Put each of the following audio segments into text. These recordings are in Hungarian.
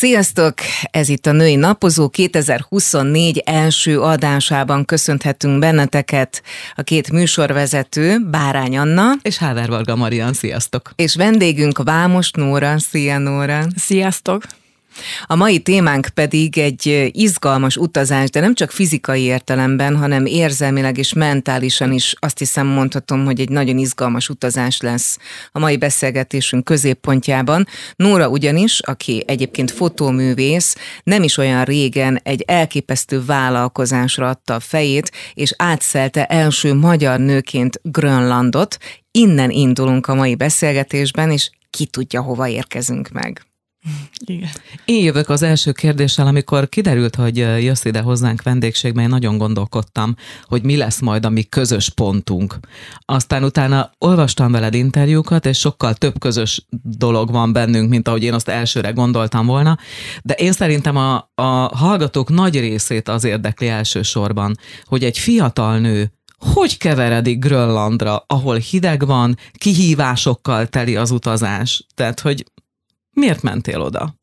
Sziasztok! Ez itt a Női Napozó 2024 első adásában köszönhetünk benneteket a két műsorvezető, Bárány Anna és Háver Varga Marian, sziasztok! És vendégünk Vámos Nóra, szia Nóra! Sziasztok! A mai témánk pedig egy izgalmas utazás, de nem csak fizikai értelemben, hanem érzelmileg és mentálisan is azt hiszem mondhatom, hogy egy nagyon izgalmas utazás lesz a mai beszélgetésünk középpontjában. Nóra ugyanis, aki egyébként fotóművész, nem is olyan régen egy elképesztő vállalkozásra adta a fejét, és átszelte első magyar nőként Grönlandot. Innen indulunk a mai beszélgetésben, és ki tudja, hova érkezünk meg. Igen. Én jövök az első kérdéssel, amikor kiderült, hogy jössz ide hozzánk vendégségben, én nagyon gondolkodtam, hogy mi lesz majd a mi közös pontunk. Aztán utána olvastam veled interjúkat, és sokkal több közös dolog van bennünk, mint ahogy én azt elsőre gondoltam volna, de én szerintem a, a hallgatók nagy részét az érdekli elsősorban, hogy egy fiatal nő hogy keveredik Grönlandra, ahol hideg van, kihívásokkal teli az utazás. Tehát, hogy Miért mentél oda?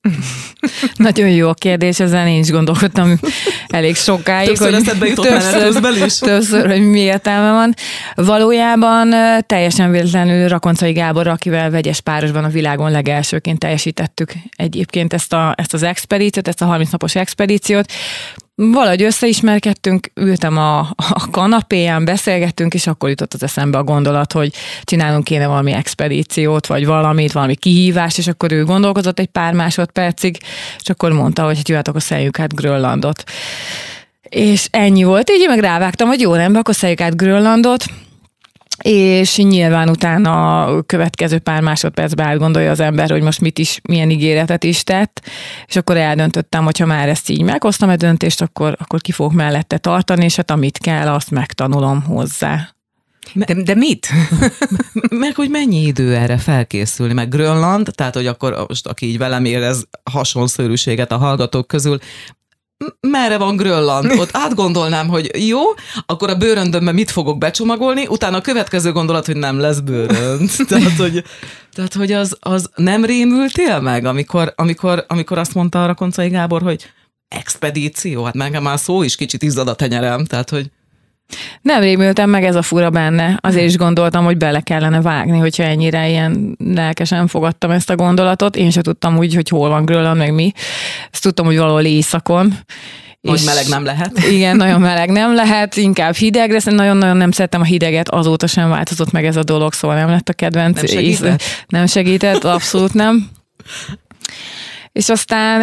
Nagyon jó a kérdés, ezen én is gondolkodtam elég sokáig. Többször hogy eszedbe jutott többször, is? Többször, hogy mi értelme van. Valójában teljesen véletlenül Rakoncai Gábor, akivel vegyes párosban a világon legelsőként teljesítettük egyébként ezt, a, ezt az expedíciót, ezt a 30 napos expedíciót valahogy összeismerkedtünk, ültem a, a kanapéján, beszélgettünk, és akkor jutott az eszembe a gondolat, hogy csinálunk kéne valami expedíciót, vagy valamit, valami kihívást, és akkor ő gondolkozott egy pár másodpercig, és akkor mondta, hogy hát jöhetek a szeljük át Grönlandot. És ennyi volt, így meg rávágtam, hogy jó, nem, akkor szeljük át Grönlandot, és nyilván utána a következő pár másodpercben átgondolja az ember, hogy most mit is, milyen ígéretet is tett, és akkor eldöntöttem, hogy ha már ezt így meghoztam a döntést, akkor, akkor ki fogok mellette tartani, és hát amit kell, azt megtanulom hozzá. De, de mit? meg hogy mennyi idő erre felkészülni, meg Grönland, tehát hogy akkor most aki így velem érez hasonszörűséget a hallgatók közül, merre van Grönland? Ott átgondolnám, hogy jó, akkor a bőröndömben mit fogok becsomagolni, utána a következő gondolat, hogy nem lesz bőrönd. Tehát, hogy, tehát, hogy az, az nem rémültél meg, amikor, amikor, amikor azt mondta a Rakoncai Gábor, hogy expedíció, hát meg már szó is kicsit izzad a tenyerem, tehát, hogy nem rémültem meg, ez a fura benne. Azért is gondoltam, hogy bele kellene vágni, hogyha ennyire ilyen lelkesen fogadtam ezt a gondolatot. Én sem tudtam úgy, hogy hol van Grönland, meg mi. Ezt tudtam, hogy valahol éjszakon. Nagy meleg nem lehet. Igen, nagyon meleg nem lehet, inkább hideg, de nagyon-nagyon nem szerettem a hideget, azóta sem változott meg ez a dolog, szóval nem lett a kedvenc. Nem segített? Nem segített, abszolút nem és aztán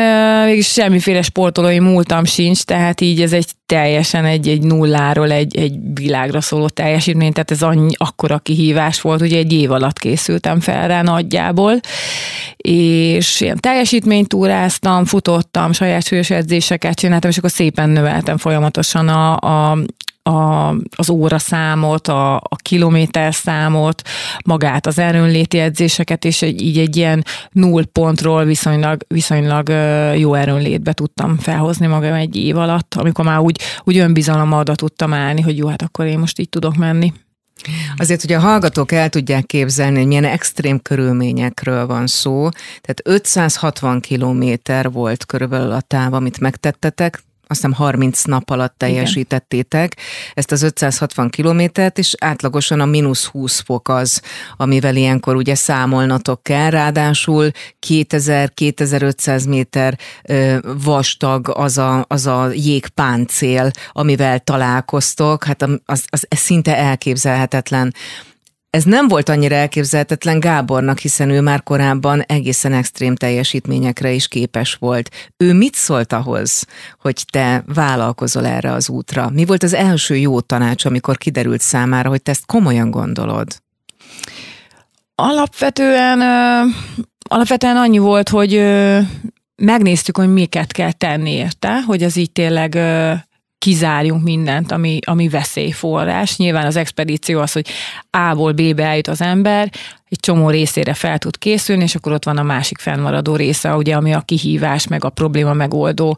mégis semmiféle sportolói múltam sincs, tehát így ez egy teljesen egy, egy nulláról egy, egy világra szóló teljesítmény, tehát ez annyi, akkora kihívás volt, ugye egy év alatt készültem fel rá nagyjából, és ilyen teljesítménytúráztam, futottam, saját súlyos edzéseket csináltam, és akkor szépen növeltem folyamatosan a, a a, az óraszámot, a, a kilométerszámot, magát az erőnléti edzéseket, és egy, így egy ilyen null pontról viszonylag, viszonylag jó erőnlétbe tudtam felhozni magam egy év alatt, amikor már úgy, úgy önbizalommal tudtam állni, hogy jó, hát akkor én most így tudok menni. Azért, hogy a hallgatók el tudják képzelni, hogy milyen extrém körülményekről van szó, tehát 560 kilométer volt körülbelül a táv, amit megtettetek, azt hiszem 30 nap alatt teljesítettétek Igen. ezt az 560 kilométert, és átlagosan a mínusz 20 fok az, amivel ilyenkor ugye számolnatok kell, ráadásul 2000-2500 méter vastag az a, az a jégpáncél, amivel találkoztok, hát az, az, az szinte elképzelhetetlen. Ez nem volt annyira elképzelhetetlen Gábornak, hiszen ő már korábban egészen extrém teljesítményekre is képes volt. Ő mit szólt ahhoz, hogy te vállalkozol erre az útra? Mi volt az első jó tanács, amikor kiderült számára, hogy te ezt komolyan gondolod? Alapvetően, alapvetően annyi volt, hogy megnéztük, hogy miket kell tenni érte, hogy az így tényleg kizárjunk mindent, ami, ami veszélyforrás. Nyilván az expedíció az, hogy A-ból B-be eljut az ember, egy csomó részére fel tud készülni, és akkor ott van a másik fennmaradó része, ugye, ami a kihívás, meg a probléma megoldó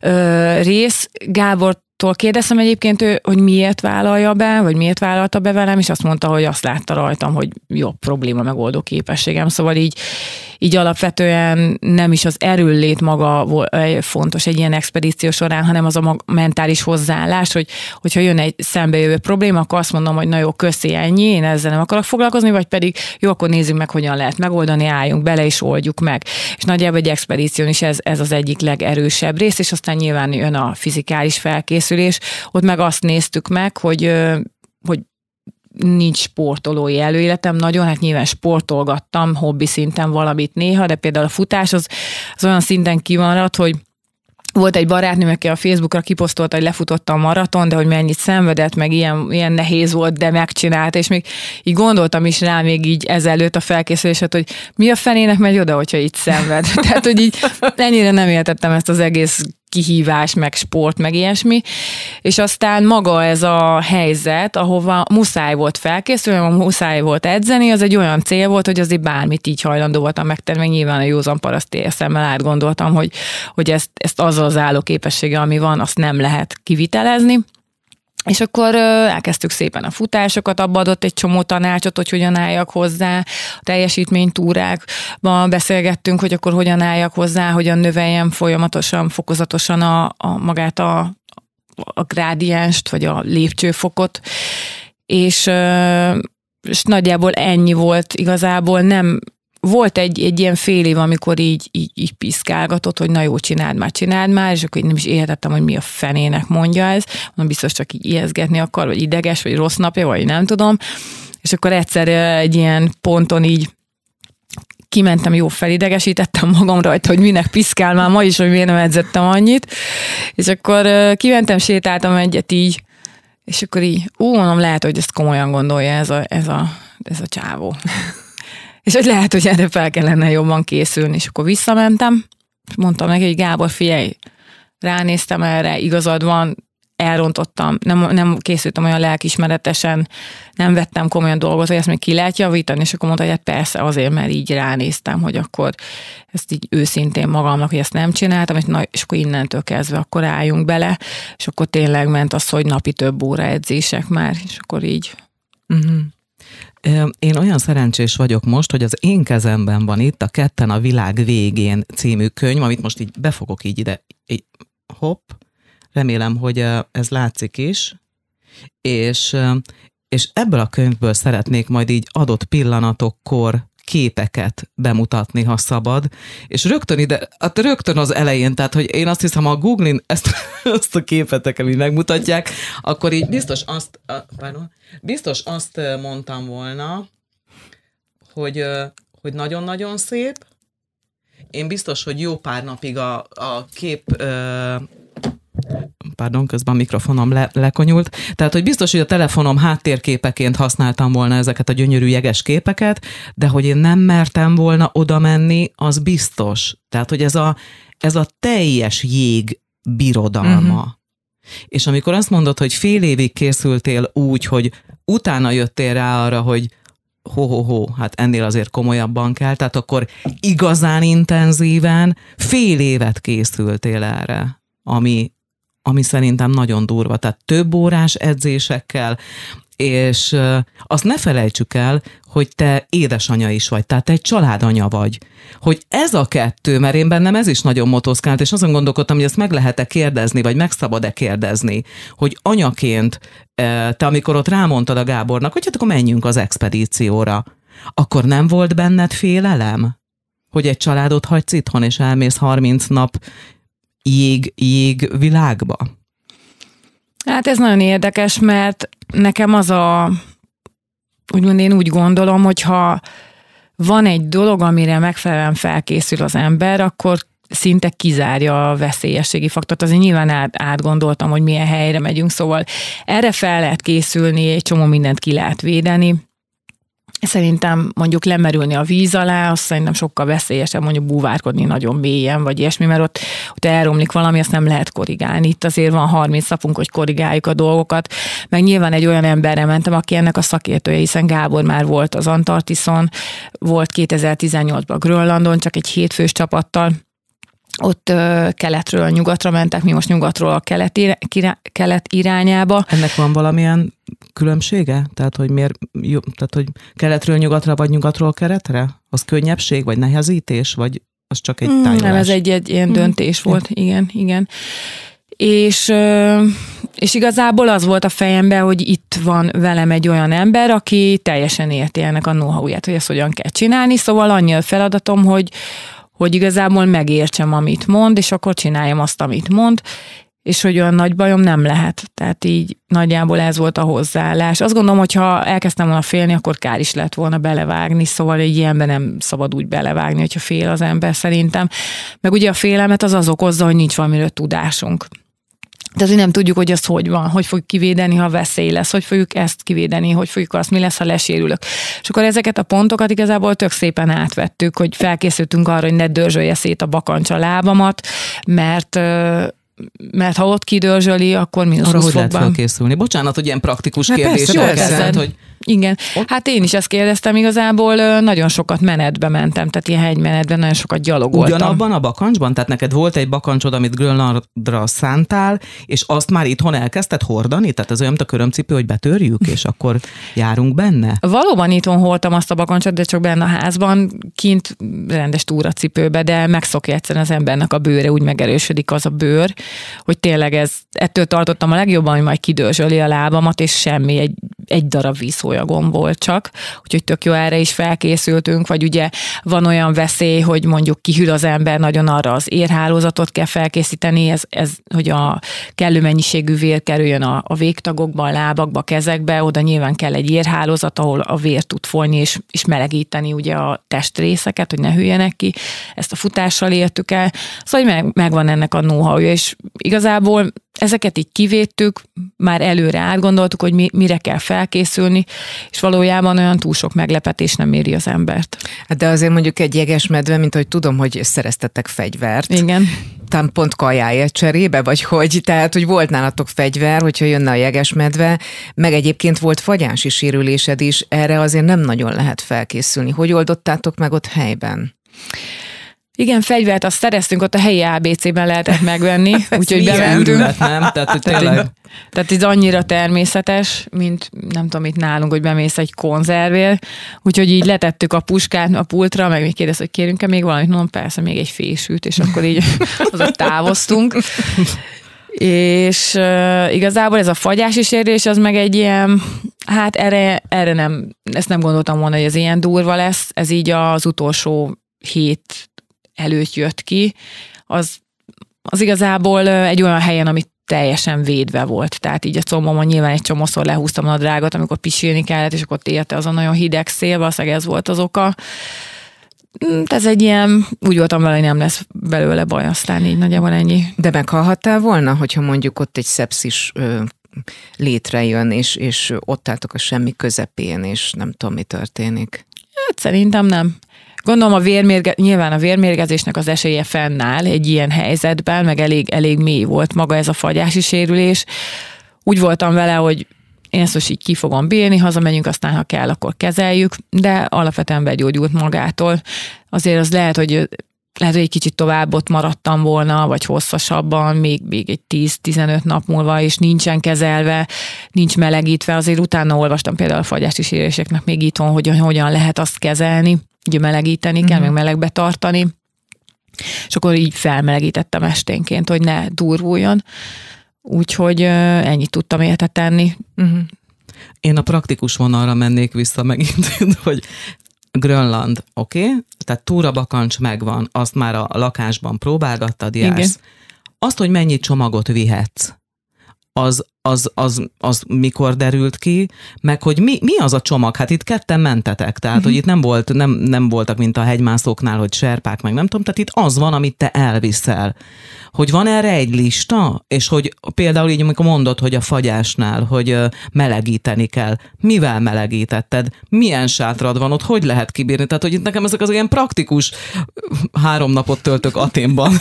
ö, rész. Gábor Tól kérdeztem egyébként ő, hogy miért vállalja be, vagy miért vállalta be velem, és azt mondta, hogy azt látta rajtam, hogy jobb probléma megoldó képességem. Szóval így, így alapvetően nem is az erőllét maga fontos egy ilyen expedíció során, hanem az a mentális hozzáállás, hogy hogyha jön egy szembejövő probléma, akkor azt mondom, hogy na jó, köszi, ennyi, én ezzel nem akarok foglalkozni, vagy pedig jó, akkor nézzük meg, hogyan lehet megoldani, álljunk bele és oldjuk meg. És nagyjából egy expedíción is ez, ez az egyik legerősebb rész, és aztán nyilván jön a fizikális felkészülés. Ott meg azt néztük meg, hogy hogy nincs sportolói előéletem, nagyon, hát nyilván sportolgattam hobbi szinten valamit néha, de például a futás az, az olyan szinten kimaradt, hogy volt egy barátnőm, aki a Facebookra kiposztolta, hogy lefutotta a maraton, de hogy mennyit szenvedett, meg ilyen, ilyen nehéz volt, de megcsinálta, és még így gondoltam is rá még így ezelőtt a felkészüléset, hogy mi a fenének megy oda, hogyha így szenved. Tehát, hogy így ennyire nem értettem ezt az egész kihívás, meg sport, meg ilyesmi. És aztán maga ez a helyzet, ahova muszáj volt felkészülni, muszáj volt edzeni, az egy olyan cél volt, hogy azért bármit így hajlandó voltam megtenni, meg nyilván a józan paraszti szemmel átgondoltam, hogy, hogy ezt, ezt azzal az álló képessége, ami van, azt nem lehet kivitelezni. És akkor elkezdtük szépen a futásokat, abba adott egy csomó tanácsot, hogy hogyan álljak hozzá, a teljesítménytúrákban beszélgettünk, hogy akkor hogyan álljak hozzá, hogyan növeljem folyamatosan, fokozatosan a, a magát a, a grádienst, vagy a lépcsőfokot, és, és nagyjából ennyi volt igazából, nem volt egy, egy ilyen fél év, amikor így, így, így piszkálgatott, hogy na jó, csináld már, csináld már, és akkor én nem is értettem, hogy mi a fenének mondja ez, mondom, biztos csak így ijeszgetni akar, vagy ideges, vagy rossz napja, vagy nem tudom. És akkor egyszer egy ilyen ponton így kimentem, jó felidegesítettem magam rajta, hogy minek piszkál már ma is, hogy miért nem edzettem annyit. És akkor kimentem, sétáltam egyet így, és akkor így, ú, mondom, lehet, hogy ezt komolyan gondolja ez a, ez a, ez a csávó. És hogy lehet, hogy erre fel kellene jobban készülni. És akkor visszamentem, és mondtam neki, hogy Gábor, figyelj, ránéztem erre, igazad van, elrontottam, nem, nem készültem olyan lelkismeretesen, nem vettem komolyan dolgot, hogy ezt még ki lehet javítani, és akkor mondta, hogy hát persze azért, mert így ránéztem, hogy akkor ezt így őszintén magamnak, hogy ezt nem csináltam, és, na, és akkor innentől kezdve akkor álljunk bele, és akkor tényleg ment az, hogy napi több óra edzések már, és akkor így. Uh-huh. Én olyan szerencsés vagyok most, hogy az én kezemben van itt a Ketten a világ végén című könyv, amit most így befogok így ide, így, hopp, remélem, hogy ez látszik is, és, és ebből a könyvből szeretnék majd így adott pillanatokkor képeket bemutatni, ha szabad, és rögtön ide, hát rögtön az elején, tehát hogy én azt hiszem, a Google-in ezt, azt a képet nekem megmutatják, akkor így biztos azt, pardon, biztos azt mondtam volna, hogy, hogy nagyon-nagyon szép, én biztos, hogy jó pár napig a, a kép pardon, közben a mikrofonom le, lekonyult. Tehát, hogy biztos, hogy a telefonom háttérképeként használtam volna ezeket a gyönyörű jeges képeket, de hogy én nem mertem volna oda menni, az biztos. Tehát, hogy ez a, ez a teljes jég birodalma. Uh-huh. És amikor azt mondod, hogy fél évig készültél úgy, hogy utána jöttél rá arra, hogy ho-ho-ho, hát ennél azért komolyabban kell, tehát akkor igazán intenzíven fél évet készültél erre, ami, ami szerintem nagyon durva. Tehát több órás edzésekkel, és azt ne felejtsük el, hogy te édesanya is vagy, tehát te egy családanya vagy. Hogy ez a kettő, mert én bennem ez is nagyon motoszkált, és azon gondolkodtam, hogy ezt meg lehet-e kérdezni, vagy meg szabad-e kérdezni, hogy anyaként te, amikor ott rámondtad a Gábornak, hogy hát akkor menjünk az expedícióra, akkor nem volt benned félelem? Hogy egy családot hagysz itthon, és elmész 30 nap jég, jég világba? Hát ez nagyon érdekes, mert nekem az a, úgymond én úgy gondolom, hogyha van egy dolog, amire megfelelően felkészül az ember, akkor szinte kizárja a veszélyességi faktort. Azért nyilván át, átgondoltam, hogy milyen helyre megyünk, szóval erre fel lehet készülni, egy csomó mindent ki lehet védeni. Szerintem mondjuk lemerülni a víz alá, az szerintem sokkal veszélyesebb, mondjuk búvárkodni nagyon mélyen, vagy ilyesmi, mert ott, ott elromlik valami, azt nem lehet korrigálni. Itt azért van 30 napunk, hogy korrigáljuk a dolgokat. Meg nyilván egy olyan emberre mentem, aki ennek a szakértője, hiszen Gábor már volt az Antarktiszon, volt 2018-ban Grönlandon, csak egy hétfős csapattal, ott ö, keletről nyugatra mentek, mi most nyugatról a kelet, irá, kelet irányába. Ennek van valamilyen különbsége? Tehát, hogy miért, jó, tehát, hogy keletről nyugatra, vagy nyugatról keletre? Az könnyebbség, vagy nehezítés, vagy az csak egy tájolás? Nem, ez egy, egy ilyen döntés volt, igen, igen. És, és igazából az volt a fejemben, hogy itt van velem egy olyan ember, aki teljesen érti ennek a know hogy ezt hogyan kell csinálni, szóval annyi a feladatom, hogy, hogy igazából megértsem, amit mond, és akkor csináljam azt, amit mond, és hogy olyan nagy bajom nem lehet. Tehát így nagyjából ez volt a hozzáállás. Azt gondolom, hogy ha elkezdtem volna félni, akkor kár is lett volna belevágni, szóval egy ilyenben nem szabad úgy belevágni, hogyha fél az ember szerintem. Meg ugye a félelmet az az okozza, hogy nincs valamiről tudásunk. De azért nem tudjuk, hogy az hogy van, hogy fogjuk kivédeni, ha veszély lesz, hogy fogjuk ezt kivédeni, hogy fogjuk azt, mi lesz, ha lesérülök. És akkor ezeket a pontokat igazából tök szépen átvettük, hogy felkészültünk arra, hogy ne dörzsölje szét a bakancs lábamat, mert mert ha ott kidörzsöli, akkor mínusz Arra hogy lehet felkészülni? Bocsánat, hogy ilyen praktikus kérdés. Persze, persze. hogy igen, hát én is ezt kérdeztem, igazából nagyon sokat menetbe mentem, tehát ilyen hegymenetben nagyon sokat gyalogoltam. Ugyanabban a bakancsban? Tehát neked volt egy bakancsod, amit Grönlandra szántál, és azt már itthon elkezdted hordani? Tehát ez olyan, mint a körömcipő, hogy betörjük, és akkor járunk benne? Valóban itthon hordtam azt a bakancsot, de csak benne a házban, kint rendes túracipőbe, de megszokja egyszerűen az embernek a bőre, úgy megerősödik az a bőr, hogy tényleg ez, ettől tartottam a legjobban, hogy majd kidőzsöli a lábamat, és semmi, egy, egy darab víz szólyagom volt csak, úgyhogy tök jó erre is felkészültünk, vagy ugye van olyan veszély, hogy mondjuk kihűl az ember, nagyon arra az érhálózatot kell felkészíteni, ez, ez hogy a kellő mennyiségű vér kerüljön a, a végtagokba, a lábakba, a kezekbe, oda nyilván kell egy érhálózat, ahol a vér tud folyni és, és melegíteni ugye a testrészeket, hogy ne hűljenek ki. Ezt a futással értük el. Szóval meg, megvan ennek a know és igazából ezeket így kivédtük, már előre átgondoltuk, hogy mi, mire kell felkészülni, és valójában olyan túl sok meglepetés nem éri az embert. Hát de azért mondjuk egy jeges medve, mint hogy tudom, hogy szereztetek fegyvert. Igen. Talán pont kajáért cserébe, vagy hogy? Tehát, hogy volt nálatok fegyver, hogyha jönne a jeges medve, meg egyébként volt fagyási sérülésed is, erre azért nem nagyon lehet felkészülni. Hogy oldottátok meg ott helyben? Igen, fegyvert azt szereztünk, ott a helyi ABC-ben lehetett megvenni, úgyhogy bementünk. nem? Tehát, hogy tényleg... Tehát ez annyira természetes, mint nem tudom, itt nálunk, hogy bemész egy konzervér, úgyhogy így letettük a puskát a pultra, meg még kérdez, hogy kérünk-e még valamit, mondom, persze, még egy fésűt, és akkor így az távoztunk. És uh, igazából ez a fagyási sérülés, az meg egy ilyen, hát erre, erre nem, ezt nem gondoltam volna, hogy ez ilyen durva lesz, ez így az utolsó hét előtt jött ki, az, az igazából egy olyan helyen, amit teljesen védve volt. Tehát így a combomon nyilván egy csomószor lehúztam a drágot, amikor pisilni kellett, és akkor érte az a nagyon hideg szél, valószínűleg ez volt az oka. Mm, ez egy ilyen, úgy voltam vele, hogy nem lesz belőle baj, aztán így nagyjából ennyi. De meghalhattál volna, hogyha mondjuk ott egy szepszis ö, létrejön, és, és ott álltok a semmi közepén, és nem tudom, mi történik? Hát szerintem nem. Gondolom a vérmérge, nyilván a vérmérgezésnek az esélye fennáll egy ilyen helyzetben, meg elég, elég mély volt maga ez a fagyási sérülés. Úgy voltam vele, hogy én ezt most így ki fogom bírni, hazamegyünk, aztán ha kell, akkor kezeljük, de alapvetően begyógyult magától. Azért az lehet, hogy lehet, hogy egy kicsit tovább ott maradtam volna, vagy hosszasabban, még, még egy 10-15 nap múlva, és nincsen kezelve, nincs melegítve. Azért utána olvastam például a fagyási séréseknek még itthon, hogy hogyan lehet azt kezelni ugye melegíteni kell, uh-huh. meg melegbe tartani, és akkor így felmelegítettem esténként, hogy ne durvuljon. Úgyhogy ennyit tudtam érte tenni. Uh-huh. Én a praktikus vonalra mennék vissza megint, hogy Grönland, oké? Okay? Tehát túrabakancs megvan, azt már a lakásban próbálgattad, jársz. Igen. Azt, hogy mennyi csomagot vihetsz, az, az, az, az mikor derült ki, meg hogy mi, mi az a csomag? Hát itt ketten mentetek, tehát hogy itt nem, volt, nem, nem voltak, mint a hegymászóknál, hogy serpák, meg nem tudom, tehát itt az van, amit te elviszel. Hogy van erre egy lista, és hogy például így, amikor mondod, hogy a fagyásnál, hogy melegíteni kell, mivel melegítetted, milyen sátrad van ott, hogy lehet kibírni, tehát hogy itt nekem ezek az ilyen praktikus három napot töltök Aténban.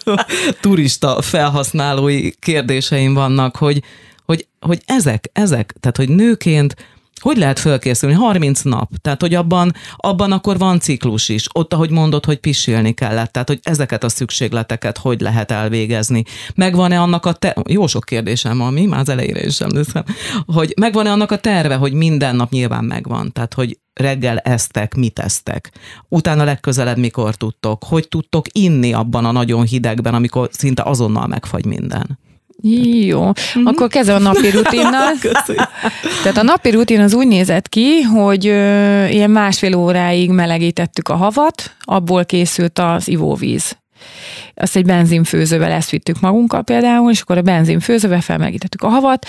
Turista felhasználói kérdéseim vannak, hogy, hogy, hogy ezek, ezek, tehát hogy nőként Hogy lehet fölkészülni? 30 nap. Tehát, hogy abban, abban akkor van ciklus is. Ott, ahogy mondod, hogy pisilni kellett. Tehát, hogy ezeket a szükségleteket hogy lehet elvégezni. Megvan-e annak a te... Jó sok kérdésem van, mi? Már az elejére is emlékszem. Hogy megvan-e annak a terve, hogy minden nap nyilván megvan. Tehát, hogy reggel esztek, mit esztek. Utána legközelebb mikor tudtok. Hogy tudtok inni abban a nagyon hidegben, amikor szinte azonnal megfagy minden. Jó, mm-hmm. akkor kezdve a napi rutinnal. Tehát a napi rutin az úgy nézett ki, hogy ö, ilyen másfél óráig melegítettük a havat, abból készült az ivóvíz. Azt egy benzinfőzővel ezt vittük magunkkal például, és akkor a benzinfőzővel felmelegítettük a havat,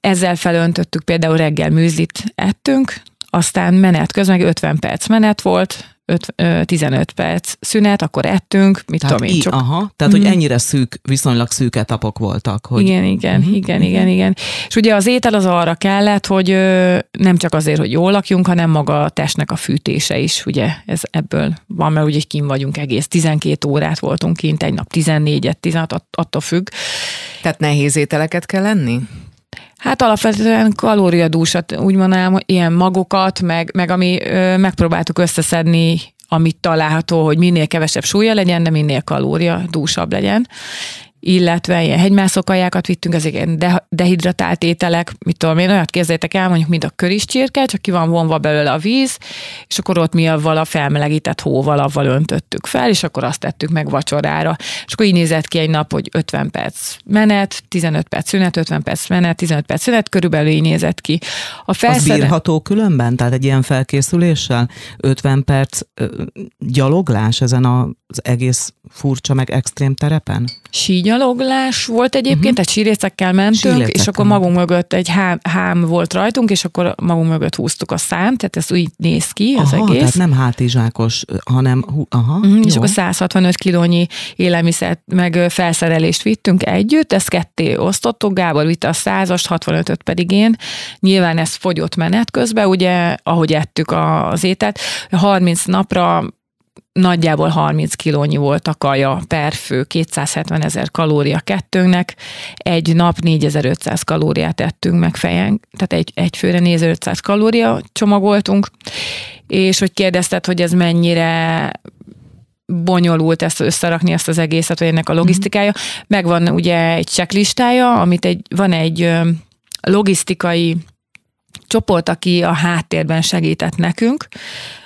ezzel felöntöttük például reggel műzlit ettünk, aztán menet közben 50 perc menet volt, 5, 15 perc szünet, akkor ettünk, mit tehát tudom én. Csak... Aha, tehát, mm. hogy ennyire szűk, viszonylag szűk etapok voltak. Hogy... Igen, igen, mm-hmm. igen, igen, igen. És ugye az étel az arra kellett, hogy nem csak azért, hogy jól lakjunk, hanem maga a testnek a fűtése is, ugye ez ebből van, mert ugye kim vagyunk egész 12 órát voltunk kint, egy nap 14-et, 16, attól függ. Tehát nehéz ételeket kell lenni? Hát alapvetően kalóriadúsat, úgy mondanám, ilyen magokat, meg, meg ami ö, megpróbáltuk összeszedni, amit található, hogy minél kevesebb súlya legyen, de minél kalóriadúsabb legyen illetve ilyen hegymászókajákat vittünk, ezek ilyen de, dehidratált ételek, mit tudom én, olyat képzeljétek el, mondjuk, mint a köriscsirke, csak ki van vonva belőle a víz, és akkor ott mi avval a felmelegített hóval, avval öntöttük fel, és akkor azt tettük meg vacsorára. És akkor így nézett ki egy nap, hogy 50 perc menet, 15 perc szünet, 50 perc menet, 15 perc szünet, körülbelül így nézett ki. A felszede... Az bírható különben? Tehát egy ilyen felkészüléssel? 50 perc gyaloglás ezen az egész furcsa meg extrém terepen? Sígyaloglás volt egyébként, uh-huh. tehát sírécekkel mentünk, és akkor magunk mögött egy hám, hám volt rajtunk, és akkor magunk mögött húztuk a szám, tehát ez úgy néz ki az aha, egész. tehát nem hátizsákos, hanem aha, uh-huh, És akkor 165 kilónyi élelmiszert, meg felszerelést vittünk együtt, ezt ketté osztottuk, Gábor vitte a 100-ast, 65-öt pedig én. Nyilván ez fogyott menet közben, ugye, ahogy ettük az ételt. 30 napra nagyjából 30 kilónyi volt a kaja per fő, 270 ezer kalória kettőnknek, egy nap 4500 kalóriát ettünk meg fejen, tehát egy, egy főre 4500 kalória csomagoltunk, és hogy kérdezted, hogy ez mennyire bonyolult ezt összerakni, ezt az egészet, vagy ennek a logisztikája. Megvan ugye egy checklistája, amit egy, van egy logisztikai csoport, aki a háttérben segített nekünk,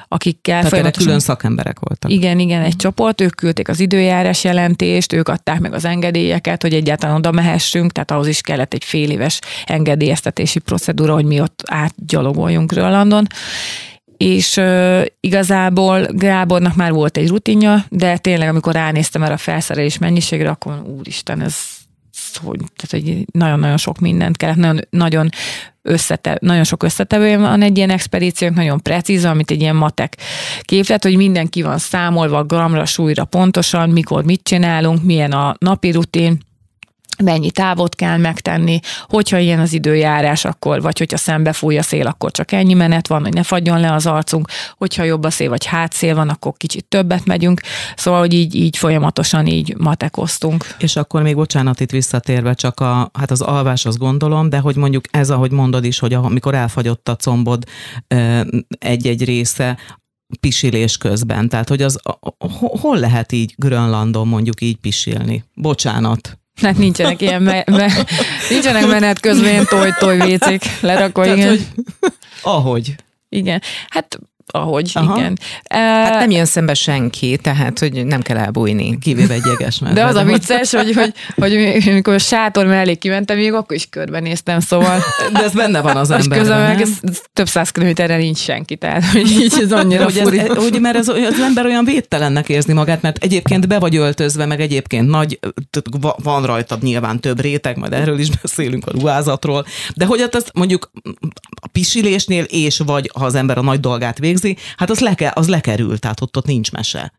akikkel Tehát erre külön szakemberek voltak. Igen, igen, egy csoport, ők küldték az időjárás jelentést, ők adták meg az engedélyeket, hogy egyáltalán oda mehessünk, tehát ahhoz is kellett egy fél éves engedélyeztetési procedúra, hogy mi ott átgyalogoljunk Rölandon és uh, igazából Gábornak már volt egy rutinja, de tényleg, amikor ránéztem erre a felszerelés mennyiségre, akkor úristen, ez hogy, tehát, hogy nagyon-nagyon sok mindent kellett, nagyon, nagyon, összete, nagyon sok összetevője van egy ilyen expedíciónk, nagyon precíz, amit egy ilyen matek képlet, hogy mindenki van számolva gramra, súlyra pontosan, mikor mit csinálunk, milyen a napi rutin, mennyi távot kell megtenni, hogyha ilyen az időjárás, akkor, vagy hogyha szembe fúj a szél, akkor csak ennyi menet van, hogy ne fagyjon le az arcunk, hogyha jobb a szél, vagy hátszél van, akkor kicsit többet megyünk, szóval, hogy így, így folyamatosan így matekoztunk. És akkor még bocsánat itt visszatérve, csak a, hát az alvás az gondolom, de hogy mondjuk ez, ahogy mondod is, hogy amikor elfagyott a combod egy-egy része, pisilés közben. Tehát, hogy az hol lehet így Grönlandon mondjuk így pisilni? Bocsánat. Hát nincsenek ilyen, me- me- nincsenek menet közben toj-toj vécék lerakva, Tehát, igen. Hogy, ahogy. Igen. Hát ahogy, Aha. igen. Hát nem jön szembe senki, tehát, hogy nem kell elbújni. Kivéve egy jeges De az a vicces, hogy, hogy, hogy amikor a sátor mellé kimentem, még akkor is körbenéztem, szóval. De ez benne van az emberben, közben meg ez, több száz kilométerre nincs senki, tehát hogy így ez annyira hogy furi. Ez, hogy mert az, az ember olyan védtelennek érzi magát, mert egyébként be vagy öltözve, meg egyébként nagy, van rajtad nyilván több réteg, majd erről is beszélünk a ruházatról, de hogy hát ezt mondjuk a pisilésnél és vagy ha az ember a nagy dolgát végzi, végzi, hát az, leke, az lekerül, tehát ott, ott nincs mese.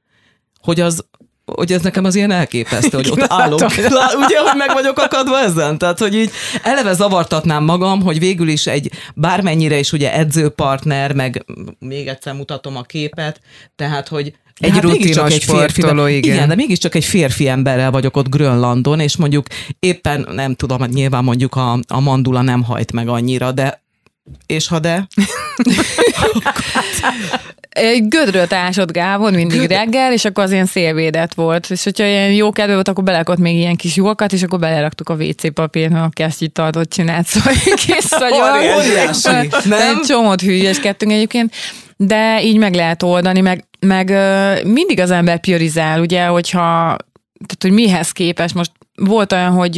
Hogy az, hogy ez nekem az ilyen elképesztő, hogy ott állok. Lá, ugye, hogy meg vagyok akadva ezen? Tehát, hogy így eleve zavartatnám magam, hogy végül is egy bármennyire is ugye edzőpartner, meg még egyszer mutatom a képet, tehát, hogy egy hát rutinos egy férfi, de, igen. igen. de mégiscsak egy férfi emberrel vagyok ott Grönlandon, és mondjuk éppen, nem tudom, nyilván mondjuk a, a mandula nem hajt meg annyira, de És ha de? Egy gödröt ásott Gábor mindig Göd... reggel, és akkor az ilyen szélvédet volt. És hogyha ilyen jó kedve volt, akkor belekott még ilyen kis jókat, és akkor beleraktuk a WC papírt, mert a kesztyűt tartott csinált, szóval kész vagyok. Nem? Csomót hülyeskedtünk egyébként, de így meg lehet oldani, meg, meg mindig az ember priorizál, ugye, hogyha tehát, hogy mihez képes. Most volt olyan, hogy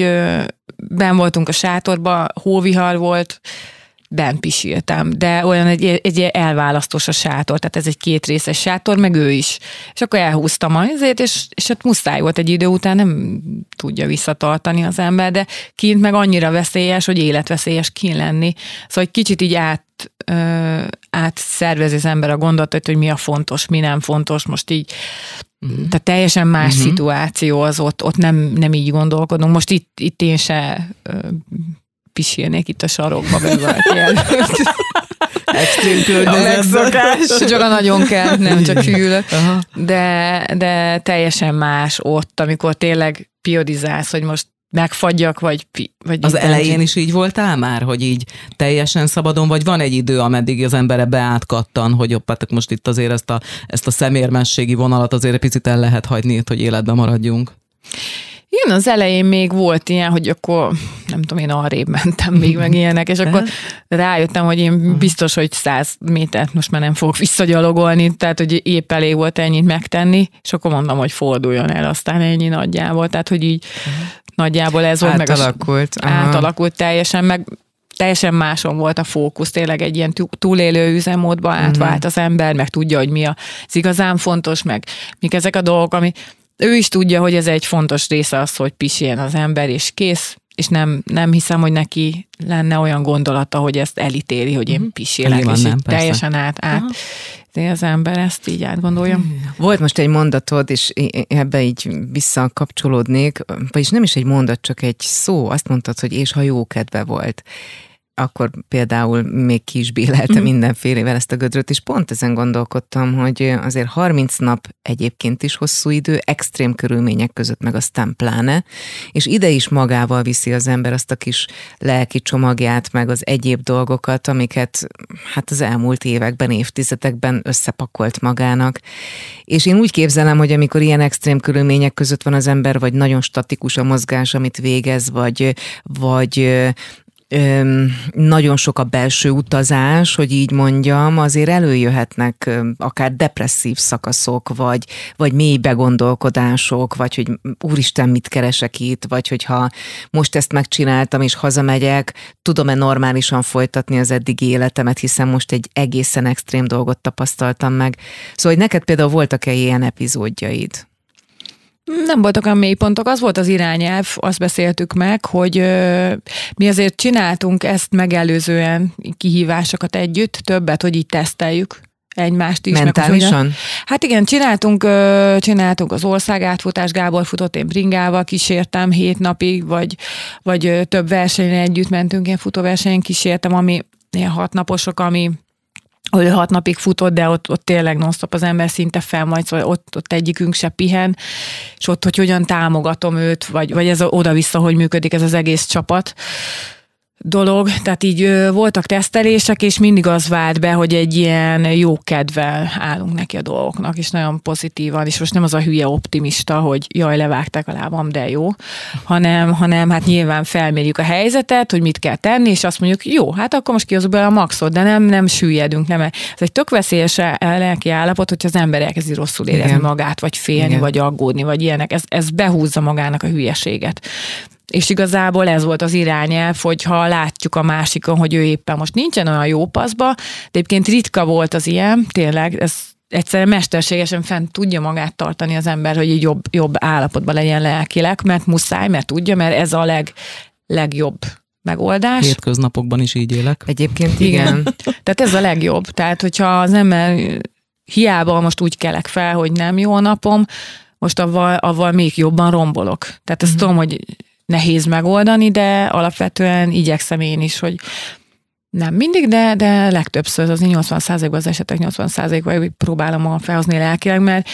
ben voltunk a sátorba, hóvihar volt, ben pisiltem, de olyan egy, egy elválasztós a sátor, tehát ez egy két részes sátor, meg ő is. És akkor elhúztam azért, és, és hát muszáj volt egy idő után, nem tudja visszatartani az ember, de kint meg annyira veszélyes, hogy életveszélyes kín lenni. Szóval egy kicsit így át ö, átszervezi az ember a gondolatot, hogy mi a fontos, mi nem fontos, most így Uh-huh. Tehát teljesen más uh-huh. szituáció az ott, ott nem, nem így gondolkodunk. Most itt, itt én se pisilnék itt a sarokba be valaki előtt. Extrém környezetben. Csak a nagyon kell, nem csak hűlök. De, de teljesen más ott, amikor tényleg piodizálsz, hogy most megfagyjak, vagy... vagy az elején is így voltál már, hogy így teljesen szabadon, vagy van egy idő, ameddig az embere beátkattan, hogy jobb, hát most itt azért ezt a, ezt a szemérmességi vonalat azért picit el lehet hagyni, hogy életben maradjunk. Igen, az elején még volt ilyen, hogy akkor nem tudom, én arrébb mentem még meg ilyenek, és akkor rájöttem, hogy én biztos, hogy száz métert most már nem fogok visszagyalogolni, tehát hogy épp elég volt ennyit megtenni, és akkor mondom, hogy forduljon el, aztán ennyi nagyjából, tehát hogy így nagyjából ez volt meg. Átalakult. Átalakult teljesen, meg teljesen máson volt a fókusz, tényleg egy ilyen túlélő üzemmódba átvált az ember, meg tudja, hogy mi az igazán fontos, meg mik ezek a dolgok, ami ő is tudja, hogy ez egy fontos része az, hogy pisiljen az ember, és kész, és nem, nem hiszem, hogy neki lenne olyan gondolata, hogy ezt elítéli, hogy én mhm. pisélek, és nem, teljesen át, át de az ember ezt így átgondolja. Volt most egy mondatod, és ebbe így visszakapcsolódnék, vagyis nem is egy mondat, csak egy szó, azt mondtad, hogy és ha jó kedve volt akkor például még ki is bélelte mm. mindenfélevel ezt a gödröt, és pont ezen gondolkodtam, hogy azért 30 nap egyébként is hosszú idő, extrém körülmények között meg aztán pláne, és ide is magával viszi az ember azt a kis lelki csomagját, meg az egyéb dolgokat, amiket hát az elmúlt években, évtizedekben összepakolt magának. És én úgy képzelem, hogy amikor ilyen extrém körülmények között van az ember, vagy nagyon statikus a mozgás, amit végez, vagy, vagy nagyon sok a belső utazás, hogy így mondjam, azért előjöhetnek akár depresszív szakaszok, vagy, vagy mély begondolkodások, vagy hogy úristen, mit keresek itt, vagy hogyha most ezt megcsináltam és hazamegyek, tudom-e normálisan folytatni az eddigi életemet, hiszen most egy egészen extrém dolgot tapasztaltam meg. Szóval, hogy neked például voltak-e ilyen epizódjaid? Nem voltak olyan mélypontok, az volt az irányelv, azt beszéltük meg, hogy ö, mi azért csináltunk ezt megelőzően kihívásokat együtt, többet, hogy így teszteljük egymást is. Mentálisan? Meg, hát igen, csináltunk, csináltunk az ország átfutás, Gábor futott, én bringával kísértem hét napig, vagy, vagy több versenyen együtt mentünk, ilyen futóversenyen kísértem, ami ilyen hat naposok, ami ő hat napig futott, de ott, ott tényleg non az ember szinte felmagy, szóval ott, ott egyikünk se pihen, és ott, hogy hogyan támogatom őt, vagy, vagy ez oda-vissza, hogy működik ez az egész csapat dolog, tehát így ö, voltak tesztelések, és mindig az vált be, hogy egy ilyen jó kedvel állunk neki a dolgoknak, és nagyon pozitívan, és most nem az a hülye optimista, hogy jaj, levágták a lábam, de jó, hanem, hanem hát nyilván felmérjük a helyzetet, hogy mit kell tenni, és azt mondjuk, jó, hát akkor most kihozunk be a maxot, de nem, nem süllyedünk, nem. Ez egy tök veszélyes lelki állapot, hogyha az ember elkezdi rosszul érezni Igen. magát, vagy félni, Igen. vagy aggódni, vagy ilyenek. Ez, ez behúzza magának a hülyeséget. És igazából ez volt az irányelv, hogyha látjuk a másikon, hogy ő éppen most nincsen olyan jó paszba, de egyébként ritka volt az ilyen, tényleg, ez egyszerűen mesterségesen fent tudja magát tartani az ember, hogy egy jobb, jobb állapotban legyen lelkileg, mert muszáj, mert tudja, mert ez a leg, legjobb megoldás. Hétköznapokban is így élek. Egyébként igen. igen. Tehát ez a legjobb. Tehát, hogyha az ember hiába most úgy kelek fel, hogy nem jó a napom, most avval, avval még jobban rombolok. Tehát ezt mm-hmm. tudom, hogy nehéz megoldani, de alapvetően igyekszem én is, hogy nem mindig, de, de legtöbbször, az 80%-ban az esetek 80%-ban próbálom magam felhozni lelkileg, mert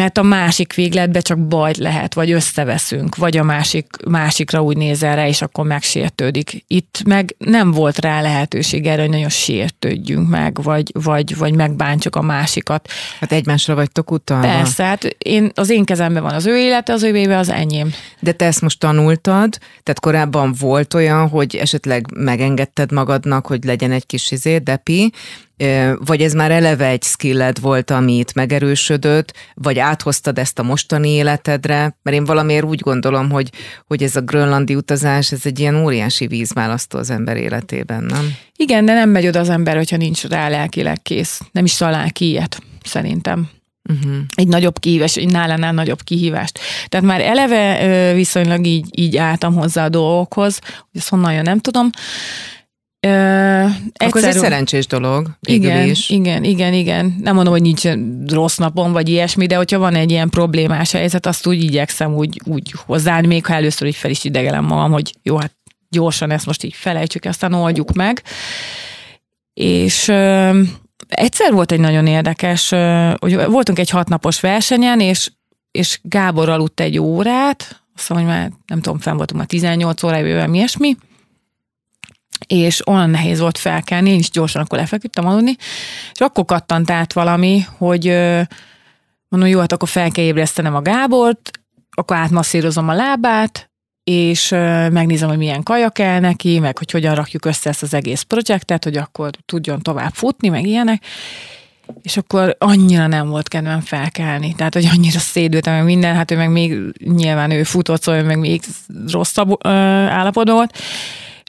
mert a másik végletbe csak bajt lehet, vagy összeveszünk, vagy a másik, másikra úgy nézel rá, és akkor megsértődik. Itt meg nem volt rá lehetőség erre, hogy nagyon sértődjünk meg, vagy, vagy, vagy megbántsuk a másikat. Hát egymásra vagytok utalva. Persze, hát én, az én kezemben van az ő élete, az ő az enyém. De te ezt most tanultad, tehát korábban volt olyan, hogy esetleg megengedted magadnak, hogy legyen egy kis izé, depi, vagy ez már eleve egy skilled volt, ami itt megerősödött, vagy áthoztad ezt a mostani életedre, mert én valamiért úgy gondolom, hogy, hogy ez a grönlandi utazás, ez egy ilyen óriási vízválasztó az ember életében, nem? Igen, de nem megy oda az ember, hogyha nincs rá lelkileg kész. Nem is talál ki ilyet, szerintem. Uh-huh. Egy nagyobb kihívás, egy nálánál nagyobb kihívást. Tehát már eleve viszonylag így, így álltam hozzá a dolgokhoz, hogy ezt honnan jön, nem tudom. Ö, Akkor ez egy szerencsés dolog. Igen, is. igen, igen, igen. Nem mondom, hogy nincs rossz napom, vagy ilyesmi, de hogyha van egy ilyen problémás helyzet, azt úgy igyekszem úgy, úgy hozzáállni, még ha először így fel is idegelem magam, hogy jó, hát gyorsan ezt most így felejtsük, aztán oldjuk meg. És ö, egyszer volt egy nagyon érdekes, ö, hogy voltunk egy hatnapos versenyen, és, és Gábor aludt egy órát, azt mondom, hogy már nem tudom, fenn voltunk már 18 órája, vagy ilyesmi, és olyan nehéz volt felkelni, én is gyorsan akkor lefeküdtem aludni, és akkor kattant át valami, hogy mondom, jó, hát akkor fel kell ébresztenem a Gábort, akkor átmasszírozom a lábát, és megnézem, hogy milyen kaja kell neki, meg hogy hogyan rakjuk össze ezt az egész projektet, hogy akkor tudjon tovább futni, meg ilyenek. És akkor annyira nem volt kedvem felkelni. Tehát, hogy annyira szédültem, meg minden, hát ő meg még nyilván ő futott, szóval ő meg még rosszabb állapotban volt.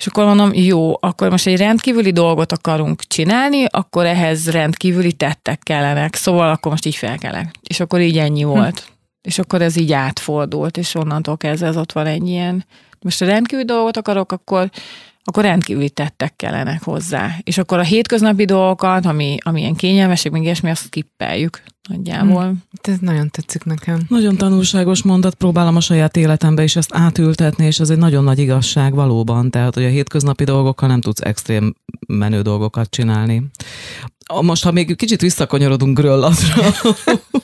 És akkor mondom, jó, akkor most egy rendkívüli dolgot akarunk csinálni, akkor ehhez rendkívüli tettek kellenek, szóval akkor most így felkelek. És akkor így ennyi hm. volt. Hm. És akkor ez így átfordult, és onnantól kezdve ez ott van egy ilyen, most a rendkívüli dolgot akarok, akkor akkor rendkívüli tettek kellenek hozzá. És akkor a hétköznapi dolgokat, ami, ami ilyen kényelmesek, még ilyesmi, azt skippeljük nagyjából. Hmm. Ez nagyon tetszik nekem. Nagyon tanulságos mondat, próbálom a saját életembe is ezt átültetni, és ez egy nagyon nagy igazság valóban, tehát hogy a hétköznapi dolgokkal nem tudsz extrém menő dolgokat csinálni. Most, ha még kicsit visszakanyarodunk Grönlandra.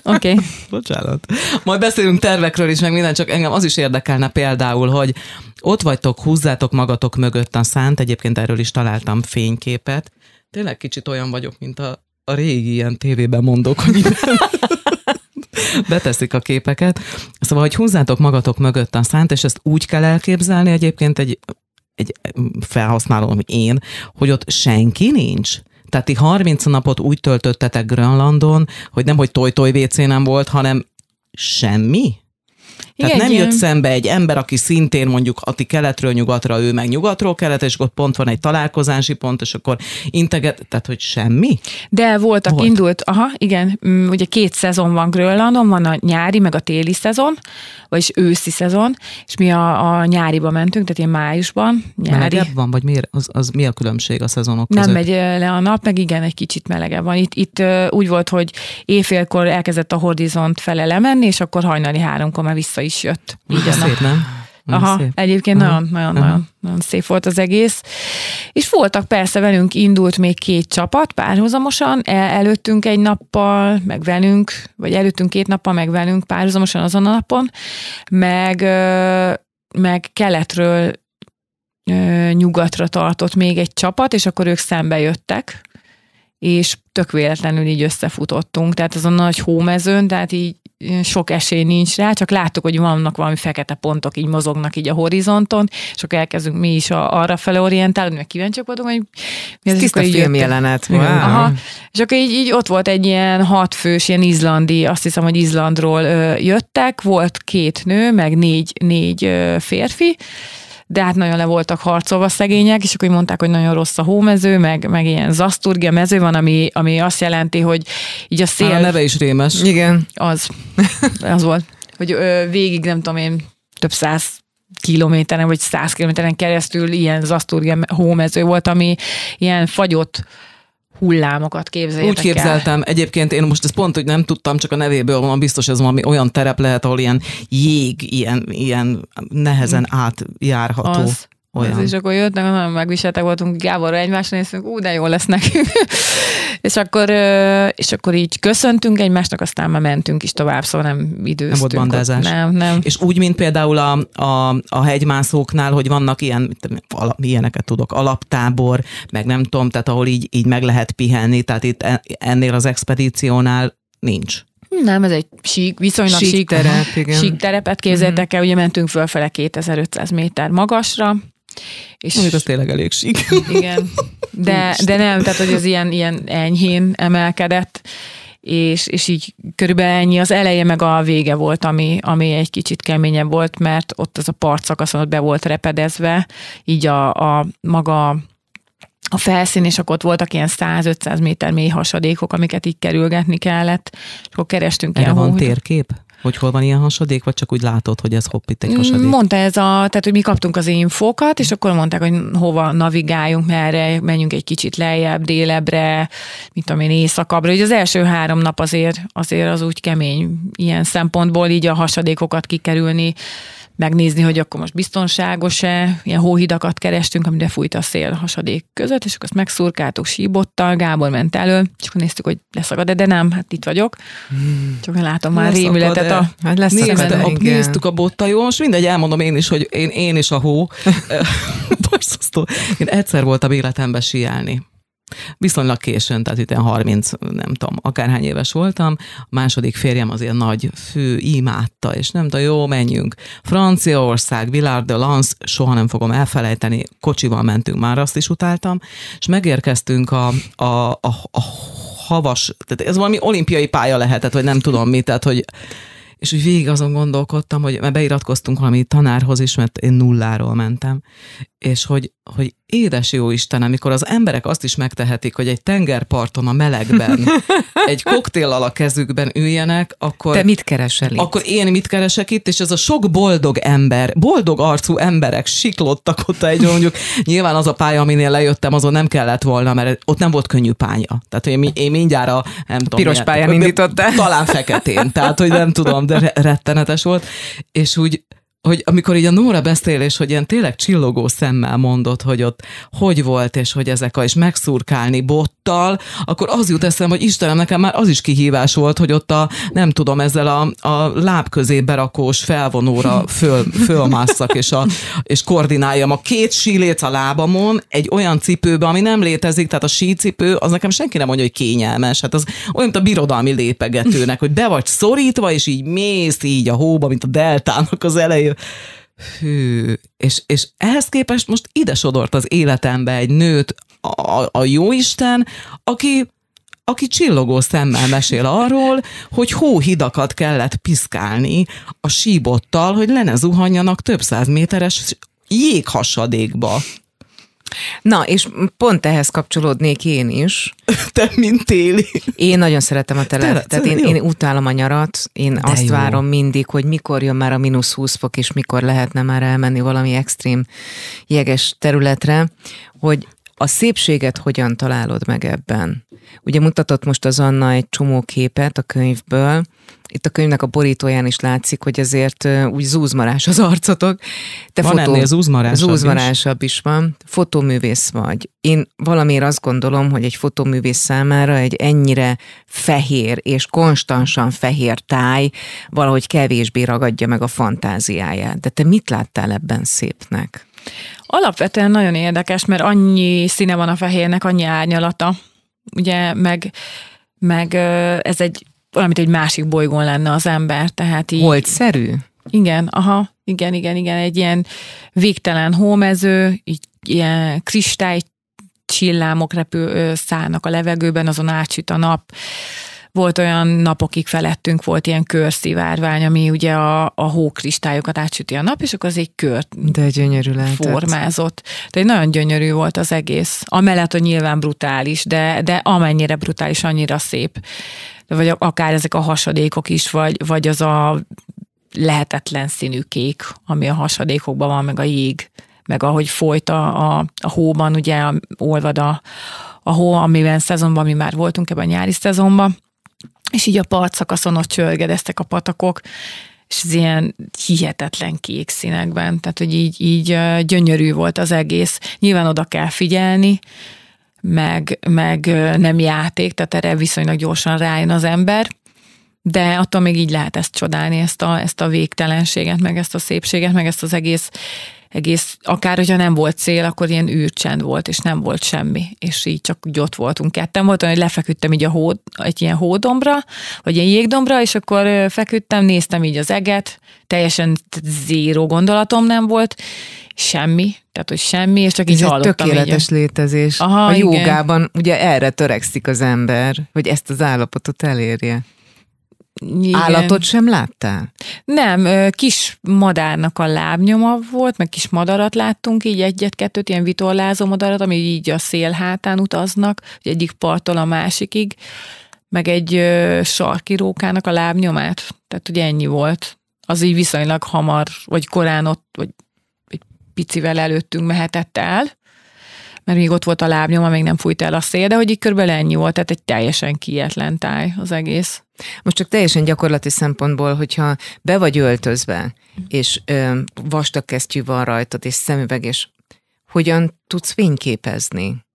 Oké. Okay. Bocsánat. Majd beszélünk tervekről is, meg minden, csak engem az is érdekelne például, hogy ott vagytok, húzzátok magatok mögött a szánt, egyébként erről is találtam fényképet. Tényleg kicsit olyan vagyok, mint a, a régi ilyen tévében mondok, hogy beteszik a képeket. Szóval, hogy húzzátok magatok mögött a szánt, és ezt úgy kell elképzelni egyébként egy, egy felhasználó, ami én, hogy ott senki nincs. Tehát ti 30 napot úgy töltöttetek Grönlandon, hogy nem, hogy toj-toj WC nem volt, hanem semmi? Tehát igen, nem jött szembe egy ember, aki szintén mondjuk, aki keletről nyugatra, ő meg nyugatról kelet, és ott pont van egy találkozási pont, és akkor integet, tehát hogy semmi? De voltak, Volt. indult, aha, igen, mm, ugye két szezon van Grönlandon, van a nyári, meg a téli szezon, vagyis őszi szezon, és mi a, a nyáriba mentünk, tehát ilyen májusban. Nyári. Melegebb van, vagy miért, az, az mi a különbség a szezonok között? Nem megy le a nap, meg igen, egy kicsit melegebb van. Itt, itt úgy volt, hogy éjfélkor elkezdett a horizont fele lemenni, és akkor hajnali háromkor már vissza is jött. Így szép, nem? Aha, szép. egyébként Aha. nagyon, nagyon, nagyon, nagyon szép volt az egész. És voltak persze velünk indult még két csapat párhuzamosan, el, előttünk egy nappal, meg velünk, vagy előttünk két nappal, meg velünk párhuzamosan azon a napon, meg, meg keletről nyugatra tartott még egy csapat, és akkor ők szembe jöttek, és tök véletlenül így összefutottunk, tehát azon nagy hómezőn, tehát így sok esély nincs rá, csak láttuk, hogy vannak valami fekete pontok, így mozognak így a horizonton, és akkor elkezdünk mi is a, arra fele orientálni, meg kíváncsiak voltunk, hogy mi az, Tiszta film jelenet. Wow. Aha. És akkor így, így ott volt egy ilyen hatfős, ilyen izlandi, azt hiszem, hogy Izlandról ö, jöttek, volt két nő, meg négy, négy ö, férfi, de hát nagyon le voltak harcolva szegények, és akkor mondták, hogy nagyon rossz a hómező, meg, meg ilyen zaszturgia mező van, ami, ami azt jelenti, hogy így a szél... A neve is rémes. Igen. Az. Az volt. Hogy ö, végig, nem tudom én, több száz kilométeren, vagy száz kilométeren keresztül ilyen zaszturgia hómező volt, ami ilyen fagyott hullámokat képzeljétek Úgy képzeltem. El. Egyébként én most ezt pont, hogy nem tudtam, csak a nevéből van, biztos ez valami olyan terep lehet, ahol ilyen jég, ilyen, ilyen nehezen átjárható. Az. Olyan. És akkor jöttek, nagyon megviseltek voltunk, Gáborra egymásra néztünk, ú, de jó lesz nekünk. és, akkor, és akkor így köszöntünk egymásnak, aztán már mentünk is tovább, szóval nem időztünk. Nem volt bandázás. Ott. Nem, nem. És úgy, mint például a, a, a hegymászóknál, hogy vannak ilyen, alap, ilyeneket tudok, alaptábor, meg nem tudom, tehát ahol így, így meg lehet pihenni, tehát itt ennél az expedíciónál nincs. Nem, ez egy sík, viszonylag sík, sík terep, igen. sík terepet képzeljétek el, ugye mentünk fölfele 2500 méter magasra, és Mondjuk az tényleg elég sík. Igen, de, de nem, tehát hogy az ilyen, ilyen enyhén emelkedett, és, és így körülbelül ennyi. Az eleje meg a vége volt, ami, ami egy kicsit keményebb volt, mert ott az a partszakaszon ott be volt repedezve, így a, a maga a felszín, és akkor ott voltak ilyen 100-500 méter mély hasadékok, amiket így kerülgetni kellett, és akkor kerestünk Erre ilyen van térkép? Hogy hol van ilyen hasadék, vagy csak úgy látod, hogy ez hopp itt egy hasadék? Mondta ez a, tehát hogy mi kaptunk az infókat, és akkor mondták, hogy hova navigáljunk, merre, menjünk egy kicsit lejjebb, délebbre, mit tudom én, éjszakabbra. Ugye az első három nap azért, azért az úgy kemény ilyen szempontból, így a hasadékokat kikerülni, megnézni, hogy akkor most biztonságos-e, ilyen hóhidakat kerestünk, amire fújt a szél a hasadék között, és akkor azt megszurkáltuk síbottal, Gábor ment elő, és akkor néztük, hogy leszakad de nem, hát itt vagyok. Hmm. Csak látom már rémületet a... Hát lesz Nézd, a, néztük a bottal, jó, most mindegy, elmondom én is, hogy én, én is a hó. Borzasztó. Én egyszer voltam életemben siálni Viszonylag későn, tehát itt 30, nem tudom, akárhány éves voltam. A második férjem az ilyen nagy fő, imádta, és nem tudom, jó, menjünk. Franciaország, Villard de Lans, soha nem fogom elfelejteni, kocsival mentünk, már azt is utáltam, és megérkeztünk a, a, a, a havas, tehát ez valami olimpiai pálya lehetett, vagy nem tudom mi, tehát hogy és úgy végig azon gondolkodtam, hogy mert beiratkoztunk valami tanárhoz is, mert én nulláról mentem, és hogy, hogy édes jó Isten, amikor az emberek azt is megtehetik, hogy egy tengerparton a melegben egy koktéllal a kezükben üljenek, akkor... Te mit keresel itt? Akkor én mit keresek itt, és ez a sok boldog ember, boldog arcú emberek siklottak ott egy mondjuk, nyilván az a pálya, aminél lejöttem, azon nem kellett volna, mert ott nem volt könnyű pálya. Tehát én, én mindjárt a, nem tudom, Piros pályán indítottál? Talán feketén, tehát hogy nem tudom, de rettenetes volt. És úgy hogy amikor így a Nóra beszél, és hogy ilyen tényleg csillogó szemmel mondott, hogy ott hogy volt, és hogy ezek a, és megszurkálni bottal, akkor az jut eszem, hogy Istenem, nekem már az is kihívás volt, hogy ott a, nem tudom, ezzel a, a láb közé berakós felvonóra föl, fölmásszak, és, a, és koordináljam a két síléc a lábamon egy olyan cipőbe, ami nem létezik, tehát a sícipő, az nekem senki nem mondja, hogy kényelmes. Hát az olyan, mint a birodalmi lépegetőnek, hogy be vagy szorítva, és így mész így a hóba, mint a deltának az elején hű, és, és ehhez képest most ide sodort az életembe egy nőt, a, a jóisten, aki aki csillogó szemmel mesél arról, hogy hóhidakat kellett piszkálni a síbottal, hogy le ne zuhanjanak több száz méteres jéghasadékba. Na, és pont ehhez kapcsolódnék én is. Te, mint téli. Én nagyon szeretem a telet. Tehát én, én utálom a nyarat. Én De azt jó. várom mindig, hogy mikor jön már a mínusz 20 fok, és mikor lehetne már elmenni valami extrém jeges területre, hogy a szépséget hogyan találod meg ebben? Ugye mutatott most az Anna egy csomó képet a könyvből, itt a könyvnek a borítóján is látszik, hogy azért úgy zúzmarás az arcotok. Te van fotó, ennél zúzmarásabb, zúzmarásabb is. is van. Fotóművész vagy. Én valamiért azt gondolom, hogy egy fotóművész számára egy ennyire fehér és konstansan fehér táj valahogy kevésbé ragadja meg a fantáziáját. De te mit láttál ebben szépnek? Alapvetően nagyon érdekes, mert annyi színe van a fehérnek, annyi árnyalata, ugye, meg, meg ez egy valamit egy másik bolygón lenne az ember, tehát így... Holdszerű? Igen, aha, igen, igen, igen, egy ilyen végtelen hómező, így ilyen kristály csillámok repül, szállnak a levegőben, azon átsüt a nap. Volt olyan napokig felettünk, volt ilyen körszivárvány, ami ugye a, a hókristályokat átsüti a nap, és akkor az egy kört De gyönyörű lehetett. formázott. De egy nagyon gyönyörű volt az egész. Amellett, hogy nyilván brutális, de, de amennyire brutális, annyira szép vagy akár ezek a hasadékok is, vagy, vagy az a lehetetlen színű kék, ami a hasadékokban van, meg a jég, meg ahogy folyt a, a, a hóban, ugye olvad a, a hó, amiben szezonban mi már voltunk ebben a nyári szezonban, és így a partszakaszon ott csörgedeztek a patakok, és ez ilyen hihetetlen kék színekben, tehát hogy így, így gyönyörű volt az egész. Nyilván oda kell figyelni, meg, meg nem játék, tehát erre viszonylag gyorsan rájön az ember, de attól még így lehet ezt csodálni, ezt a, ezt a végtelenséget, meg ezt a szépséget, meg ezt az egész, egész, akár hogyha nem volt cél, akkor ilyen űrcsend volt, és nem volt semmi, és így csak úgy ott voltunk ketten. Voltam, hogy lefeküdtem így a hó, egy ilyen hódombra, vagy ilyen jégdombra, és akkor feküdtem, néztem így az eget, teljesen zéró gondolatom nem volt, semmi, tehát hogy semmi, és csak Ez így egy hallottam. tökéletes így. létezés. Aha, a igen. jogában ugye erre törekszik az ember, hogy ezt az állapotot elérje. Igen. Állatot sem láttál? Nem, kis madárnak a lábnyoma volt, meg kis madarat láttunk, így egyet-kettőt, ilyen vitorlázó madarat, ami így a szél hátán utaznak, egyik parttól a másikig, meg egy ö, sarki rókának a lábnyomát, tehát ugye ennyi volt. Az így viszonylag hamar, vagy korán ott, vagy egy picivel előttünk mehetett el, mert még ott volt a lábnyoma, még nem fújt el a szél, de hogy így körülbelül ennyi volt, tehát egy teljesen kietlen táj az egész. Most csak teljesen gyakorlati szempontból, hogyha be vagy öltözve, és ö, vastag kesztyű van rajtad, és szemüveg, és hogyan tudsz fényképezni?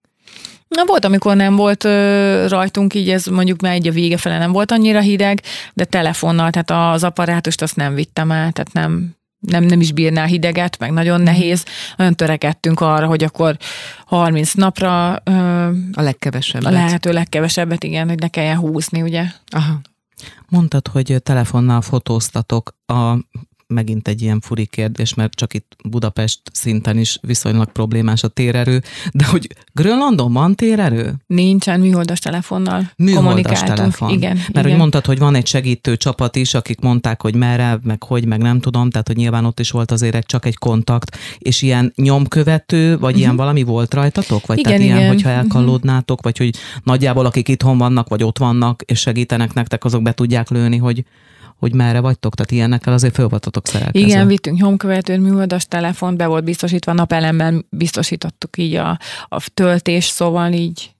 Na volt, amikor nem volt ö, rajtunk, így ez mondjuk már egy a vége fele nem volt annyira hideg, de telefonnal, tehát az apparátust azt nem vittem el, tehát nem, nem, nem is bírná hideget, meg nagyon nehéz. Nagyon törekedtünk arra, hogy akkor 30 napra ö, A legkevesebbet. a lehető legkevesebbet, igen, hogy ne kelljen húzni, ugye. Aha. Mondtad, hogy telefonnal fotóztatok. A, megint egy ilyen furi kérdés, mert csak itt Budapest szinten is viszonylag problémás a térerő, de hogy Grönlandon van térerő? Nincsen műholdas telefonnal Műholdas kommunikáltunk. telefon. Igen, Mert igen. hogy mondtad, hogy van egy segítő csapat is, akik mondták, hogy merre, meg hogy, meg nem tudom, tehát hogy nyilván ott is volt azért egy, csak egy kontakt, és ilyen nyomkövető, vagy ilyen valami volt rajtatok? Vagy Igen, tehát ilyen, igen. hogyha elkallódnátok, vagy hogy nagyjából akik itthon vannak, vagy ott vannak, és segítenek nektek, azok be tudják lőni, hogy hogy merre vagytok, tehát ilyenekkel azért föl voltatok szerelkezve. Igen, vittünk nyomkövetőt, műholdas telefont, be volt biztosítva, napelemmel biztosítottuk így a, a töltés, szóval így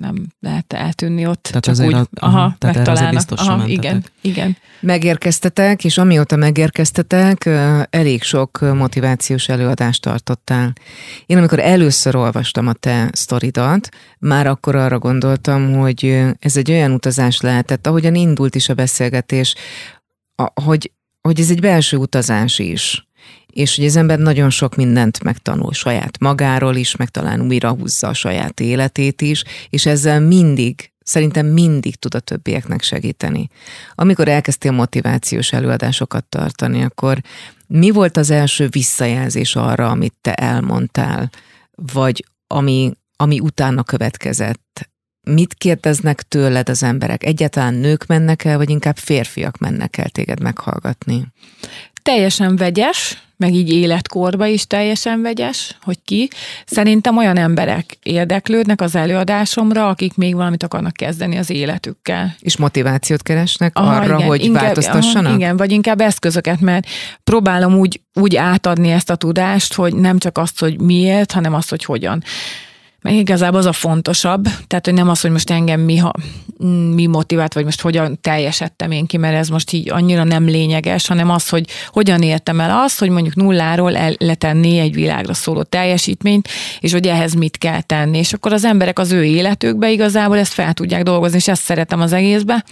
nem lehet eltűnni ott. Tehát csak azért úgy, a- aha, tehát erre azért megtalálnak. biztosan aha, igen, igen. Megérkeztetek, és amióta megérkeztetek, elég sok motivációs előadást tartottál. Én amikor először olvastam a te sztoridat, már akkor arra gondoltam, hogy ez egy olyan utazás lehetett, ahogyan indult is a beszélgetés, hogy, hogy ez egy belső utazás is. És hogy az ember nagyon sok mindent megtanul saját magáról is, meg talán újra húzza a saját életét is, és ezzel mindig, szerintem mindig tud a többieknek segíteni. Amikor elkezdtél motivációs előadásokat tartani, akkor mi volt az első visszajelzés arra, amit te elmondtál, vagy ami, ami utána következett? Mit kérdeznek tőled az emberek? Egyáltalán nők mennek el, vagy inkább férfiak mennek el téged meghallgatni? Teljesen vegyes, meg így életkorba is teljesen vegyes, hogy ki. Szerintem olyan emberek érdeklődnek az előadásomra, akik még valamit akarnak kezdeni az életükkel. És motivációt keresnek Aha, arra, igen, hogy inkább- változtassanak? Aha, igen, vagy inkább eszközöket, mert próbálom úgy, úgy átadni ezt a tudást, hogy nem csak azt, hogy miért, hanem azt, hogy hogyan. Meg igazából az a fontosabb, tehát hogy nem az, hogy most engem mi, ha, mi motivált, vagy most hogyan teljesedtem én ki, mert ez most így annyira nem lényeges, hanem az, hogy hogyan értem el azt, hogy mondjuk nulláról el letenni egy világra szóló teljesítményt, és hogy ehhez mit kell tenni. És akkor az emberek az ő életükbe igazából ezt fel tudják dolgozni, és ezt szeretem az egészbe.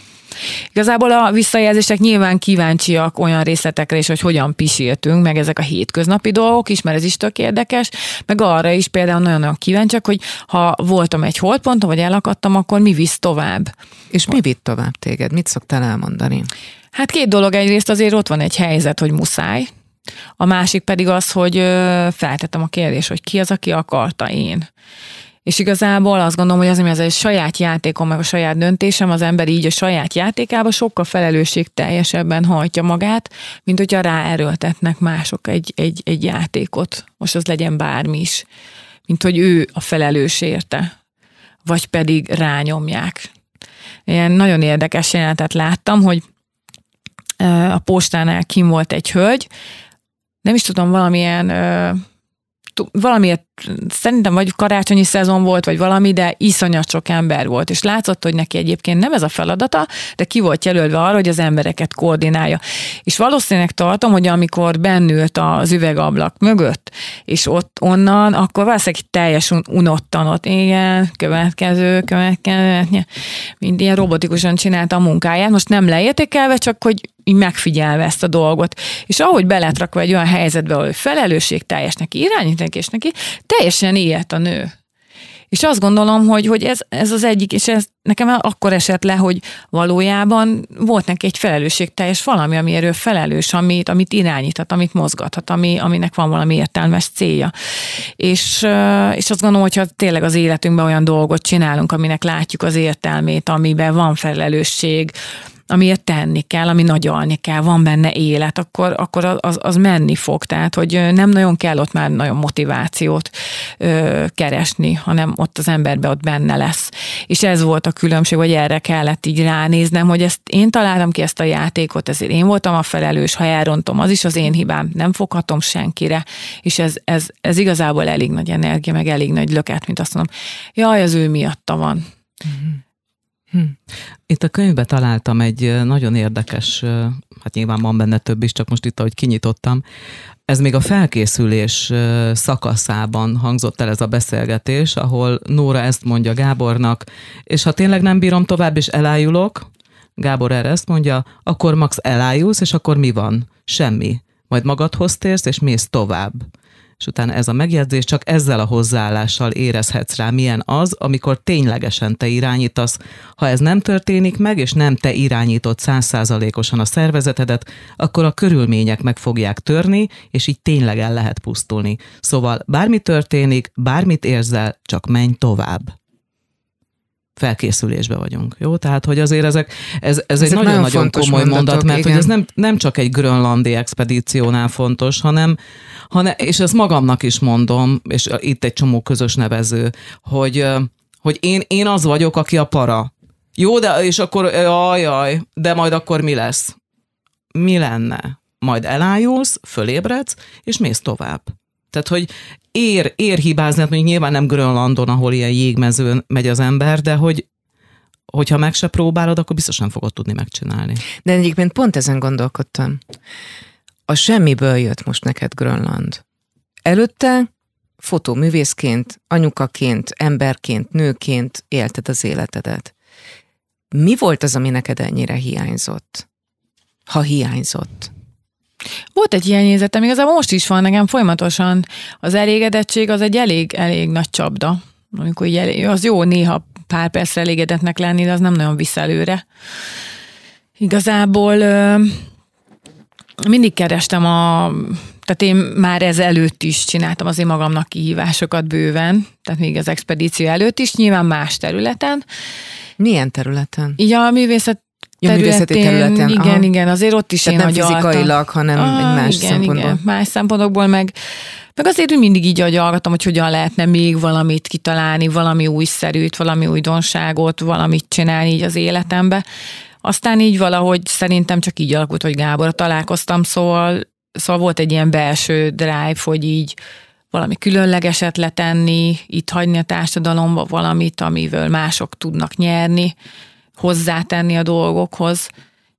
Igazából a visszajelzések nyilván kíváncsiak olyan részletekre is, hogy hogyan pisiltünk, meg ezek a hétköznapi dolgok is, mert ez is tök érdekes, meg arra is például nagyon-nagyon kíváncsiak, hogy ha voltam egy holdponton, vagy elakadtam, akkor mi visz tovább. És mi vitt tovább téged? Mit szoktál elmondani? Hát két dolog, egyrészt azért ott van egy helyzet, hogy muszáj, a másik pedig az, hogy feltettem a kérdést, hogy ki az, aki akarta én. És igazából azt gondolom, hogy az, ami ez egy saját játékom, meg a saját döntésem, az ember így a saját játékába sokkal felelősség teljesebben hajtja magát, mint hogyha ráerőltetnek mások egy, egy, egy játékot. Most az legyen bármi is. Mint hogy ő a felelős érte. Vagy pedig rányomják. Ilyen nagyon érdekes jelenetet láttam, hogy a postánál kim volt egy hölgy, nem is tudom, valamilyen valamiért szerintem vagy karácsonyi szezon volt, vagy valami, de iszonyat sok ember volt, és látszott, hogy neki egyébként nem ez a feladata, de ki volt jelölve arra, hogy az embereket koordinálja. És valószínűleg tartom, hogy amikor bennült az üvegablak mögött, és ott onnan, akkor valószínűleg teljes unottan ott, igen, következő, következő, mind ilyen robotikusan csinálta a munkáját. Most nem leértékelve, csak hogy így megfigyelve ezt a dolgot. És ahogy beletrakva egy olyan helyzetbe, hogy felelősség teljes neki, irányítani és neki, teljesen ilyet a nő. És azt gondolom, hogy, hogy ez, ez az egyik, és ez nekem akkor esett le, hogy valójában volt neki egy felelősségteljes valami, ami erről felelős, amit, amit irányíthat, amit mozgathat, ami, aminek van valami értelmes célja. És, és azt gondolom, hogyha tényleg az életünkben olyan dolgot csinálunk, aminek látjuk az értelmét, amiben van felelősség, amiért tenni kell, ami nagyalni kell, van benne élet, akkor, akkor az, az menni fog. Tehát, hogy nem nagyon kell ott már nagyon motivációt ö, keresni, hanem ott az emberbe ott benne lesz. És ez volt a különbség, hogy erre kellett így ránéznem, hogy ezt én találtam ki ezt a játékot, ezért én voltam a felelős, ha elrontom, az is az én hibám, nem foghatom senkire, és ez, ez, ez igazából elég nagy energia, meg elég nagy löket, mint azt mondom, jaj, az ő miatta van. Mm-hmm. Hm. Itt a könyvben találtam egy nagyon érdekes, hát nyilván van benne több is, csak most itt, ahogy kinyitottam, ez még a felkészülés szakaszában hangzott el ez a beszélgetés, ahol Nóra ezt mondja Gábornak, és ha tényleg nem bírom tovább, és elájulok, Gábor erre ezt mondja, akkor max elájulsz, és akkor mi van? Semmi. Majd magadhoz térsz, és mész tovább és utána ez a megjegyzés csak ezzel a hozzáállással érezhetsz rá, milyen az, amikor ténylegesen te irányítasz. Ha ez nem történik meg, és nem te irányítod százszázalékosan a szervezetedet, akkor a körülmények meg fogják törni, és így tényleg el lehet pusztulni. Szóval bármi történik, bármit érzel, csak menj tovább felkészülésbe vagyunk. Jó? Tehát, hogy azért ezek, ez, ez ezek egy nagyon-nagyon komoly mondatok, mondat, mert igen. hogy ez nem, nem csak egy grönlandi expedíciónál fontos, hanem, hanem, és ezt magamnak is mondom, és itt egy csomó közös nevező, hogy, hogy én, én az vagyok, aki a para. Jó, de és akkor ajaj, de majd akkor mi lesz? Mi lenne? Majd elájulsz, fölébredsz, és mész tovább. Tehát, hogy ér, ér hibázni, hát mondjuk nyilván nem Grönlandon, ahol ilyen jégmezőn megy az ember, de hogy hogyha meg se próbálod, akkor biztos nem fogod tudni megcsinálni. De egyébként pont ezen gondolkodtam. A semmiből jött most neked Grönland. Előtte fotóművészként, anyukaként, emberként, nőként élted az életedet. Mi volt az, ami neked ennyire hiányzott? Ha hiányzott. Volt egy ilyen nézetem, igazából most is van nekem folyamatosan. Az elégedettség az egy elég, elég nagy csapda. Amikor így elég, az jó néha pár percre elégedetnek lenni, de az nem nagyon visz előre. Igazából mindig kerestem a, tehát én már ez előtt is csináltam azért magamnak kihívásokat bőven, tehát még az expedíció előtt is, nyilván más területen. Milyen területen? Így a művészet Ja, művészeti területen. Igen, Aha. igen, azért ott is Tehát én nem fizikailag, hanem ah, egy más igen, szempontból. Igen, más szempontokból, meg, meg azért hogy mindig így agyalgatom, hogy hogyan lehetne még valamit kitalálni, valami újszerűt, valami újdonságot, valamit csinálni így az életembe. Aztán így valahogy szerintem csak így alakult, hogy Gábor találkoztam, szóval, szóval volt egy ilyen belső drive, hogy így valami különlegeset letenni, itt hagyni a társadalomba valamit, amivel mások tudnak nyerni, hozzátenni a dolgokhoz.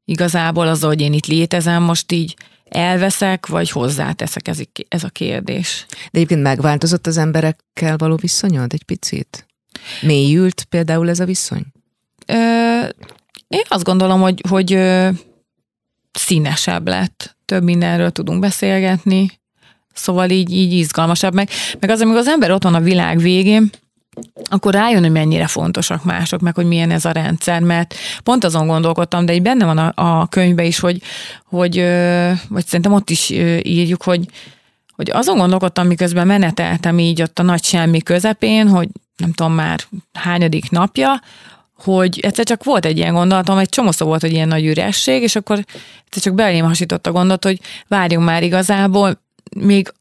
Igazából az, hogy én itt létezem, most így elveszek, vagy hozzáteszek, ez, ez a kérdés. De egyébként megváltozott az emberekkel való viszonyod egy picit? Mélyült például ez a viszony? Ö, én azt gondolom, hogy, hogy színesebb lett. Több mindenről tudunk beszélgetni, szóval így, így izgalmasabb. Meg, meg az, amikor az ember ott van a világ végén, akkor rájön, hogy mennyire fontosak mások, meg hogy milyen ez a rendszer, mert pont azon gondolkodtam, de így benne van a, a könyvben is, hogy, hogy vagy szerintem ott is írjuk, hogy, hogy azon gondolkodtam, miközben meneteltem így ott a nagy semmi közepén, hogy nem tudom már hányadik napja, hogy egyszer csak volt egy ilyen gondolatom, egy csomó volt, hogy ilyen nagy üresség, és akkor egyszer csak belém hasított a gondot, hogy várjunk már igazából, még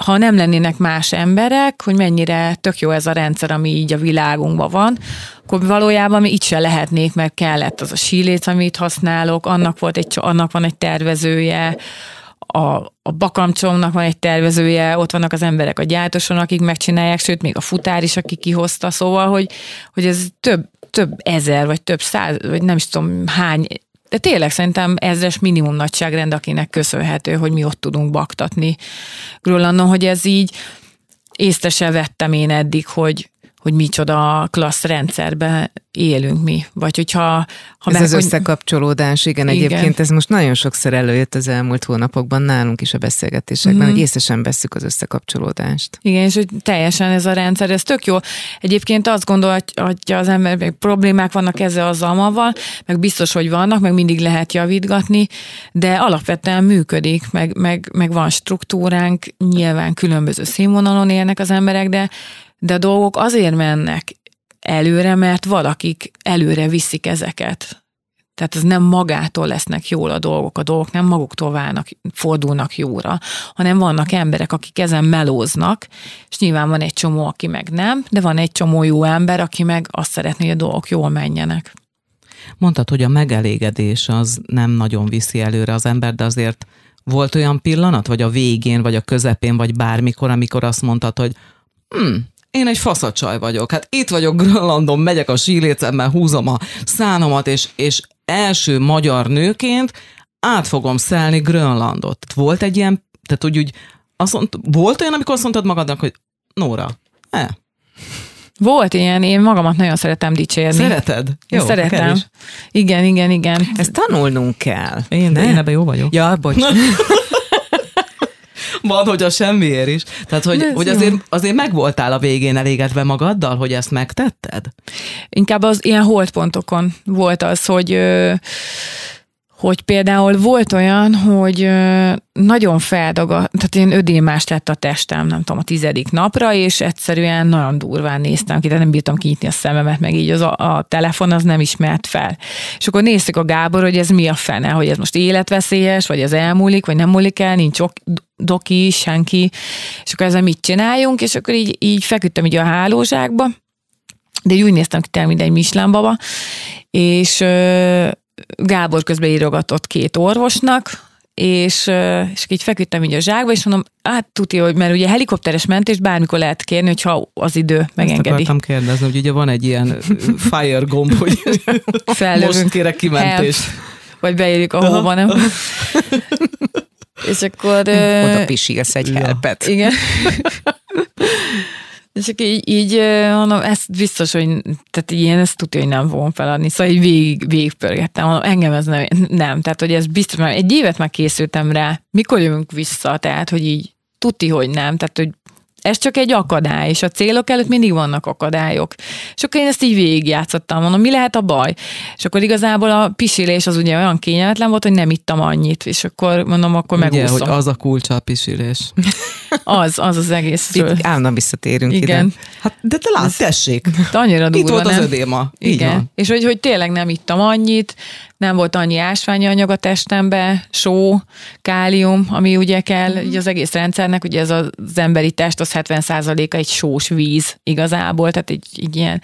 ha nem lennének más emberek, hogy mennyire tök jó ez a rendszer, ami így a világunkban van, akkor valójában mi itt se lehetnék, mert kellett az a síléc, amit használok, annak, volt egy, annak van egy tervezője, a, a bakamcsomnak van egy tervezője, ott vannak az emberek a gyártóson, akik megcsinálják, sőt, még a futár is, aki kihozta, szóval, hogy, hogy ez több, több ezer, vagy több száz, vagy nem is tudom hány de tényleg szerintem ezres minimum nagyságrend, akinek köszönhető, hogy mi ott tudunk baktatni Grönlandon, hogy ez így észre se vettem én eddig, hogy, hogy micsoda klassz rendszerben élünk mi. Vagy hogyha... Ha ez meg, az összekapcsolódás, igen, igen, egyébként ez most nagyon sokszor előjött az elmúlt hónapokban nálunk is a beszélgetésekben, mm. hogy észre sem veszük az összekapcsolódást. Igen, és hogy teljesen ez a rendszer, ez tök jó. Egyébként azt gondolja az ember, hogy problémák vannak ezzel az almaval, meg biztos, hogy vannak, meg mindig lehet javítgatni, de alapvetően működik, meg, meg, meg van struktúránk, nyilván különböző színvonalon élnek az emberek, de de a dolgok azért mennek előre, mert valakik előre viszik ezeket. Tehát ez nem magától lesznek jól a dolgok, a dolgok nem maguktól válnak, fordulnak jóra, hanem vannak emberek, akik ezen melóznak, és nyilván van egy csomó, aki meg nem, de van egy csomó jó ember, aki meg azt szeretné, hogy a dolgok jól menjenek. Mondtad, hogy a megelégedés az nem nagyon viszi előre az ember, de azért volt olyan pillanat, vagy a végén, vagy a közepén, vagy bármikor, amikor azt mondtad, hogy hm, én egy faszacsaj vagyok. Hát itt vagyok Grönlandon, megyek a sílécemmel, húzom a szánomat, és, és első magyar nőként át fogom szelni Grönlandot. Volt egy ilyen, tehát úgy, úgy azt mond, volt olyan, amikor azt mondtad magadnak, hogy Nóra, eh, volt ilyen, én magamat nagyon szeretem dicsérni. Szereted? Jó, szeretem. Igen, igen, igen. Ezt tanulnunk kell. Én, de én ebben jó vagyok. Ja, bocs. van, hogy a semmiért is. Tehát, hogy, hogy azért, azért meg voltál a végén elégedve magaddal, hogy ezt megtetted? Inkább az ilyen holdpontokon volt az, hogy hogy például volt olyan, hogy nagyon feldagadt, tehát én ödémás lett a testem, nem tudom, a tizedik napra, és egyszerűen nagyon durván néztem ki, de nem bírtam kinyitni a szememet, meg így az a, a telefon az nem ismert fel. És akkor néztük a Gábor, hogy ez mi a fene, hogy ez most életveszélyes, vagy ez elmúlik, vagy nem múlik el, nincs ok, doki, senki, és akkor ezzel mit csináljunk, és akkor így, így feküdtem így a hálózsákba, de úgy néztem ki, mint egy mislánbaba, és Gábor közben írogatott két orvosnak, és, és így feküdtem így a zsákba, és mondom, hát tudja, hogy mert ugye helikopteres mentés bármikor lehet kérni, hogyha az idő megengedi. Ezt akartam kérdezni, hogy ugye van egy ilyen fire gomb, hogy most kérek kimentést. Help. Vagy beírjuk, ahova nem. és akkor... Oda pisilsz egy ja. helpet. Igen. És akkor így, így mondom, ezt biztos, hogy tehát ilyen, ezt tudja, hogy nem fogom feladni. Szóval így végig, végigpörgettem, mondom, engem ez nem, nem. Tehát, hogy ez biztos, mert egy évet már készültem rá, mikor jövünk vissza, tehát, hogy így tuti, hogy nem, tehát, hogy ez csak egy akadály, és a célok előtt mindig vannak akadályok. És akkor én ezt így végigjátszottam, mondom, mi lehet a baj? És akkor igazából a pisilés az ugye olyan kényelmetlen volt, hogy nem ittam annyit, és akkor mondom, akkor megúszom. hogy az a kulcsa a pisilés. az, az az egész. Itt állandóan visszatérünk Igen. ide. Hát, de te látsz, tessék. Annyira durva, Itt volt nem? az ödéma. Igen. És hogy, hogy tényleg nem ittam annyit, nem volt annyi ásványi anyag a testembe, só, kálium, ami ugye kell ugye az egész rendszernek, ugye ez az emberi test, az 70%-a egy sós víz igazából, tehát egy, egy ilyen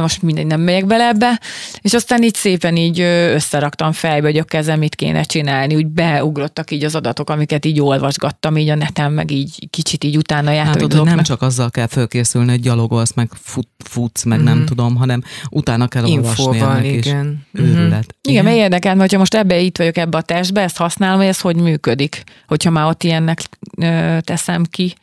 most mindegy, nem megyek bele ebbe, és aztán így szépen így összeraktam fejbe, hogy a kezem mit kéne csinálni, úgy beugrottak így az adatok, amiket így olvasgattam így a neten, meg így kicsit így utána jártam. Hát, hogy nem csak azzal kell fölkészülni, hogy gyalogolsz, meg fut, futsz, meg mm-hmm. nem mhm. tudom, hanem utána kell olvasni ennek igen. is. Mm-hmm. Igen, igen, mert érdekel, hogyha most ebbe itt vagyok ebbe a testbe, ezt használom, hogy ez hogy működik, hogyha már ott ilyennek ö, teszem ki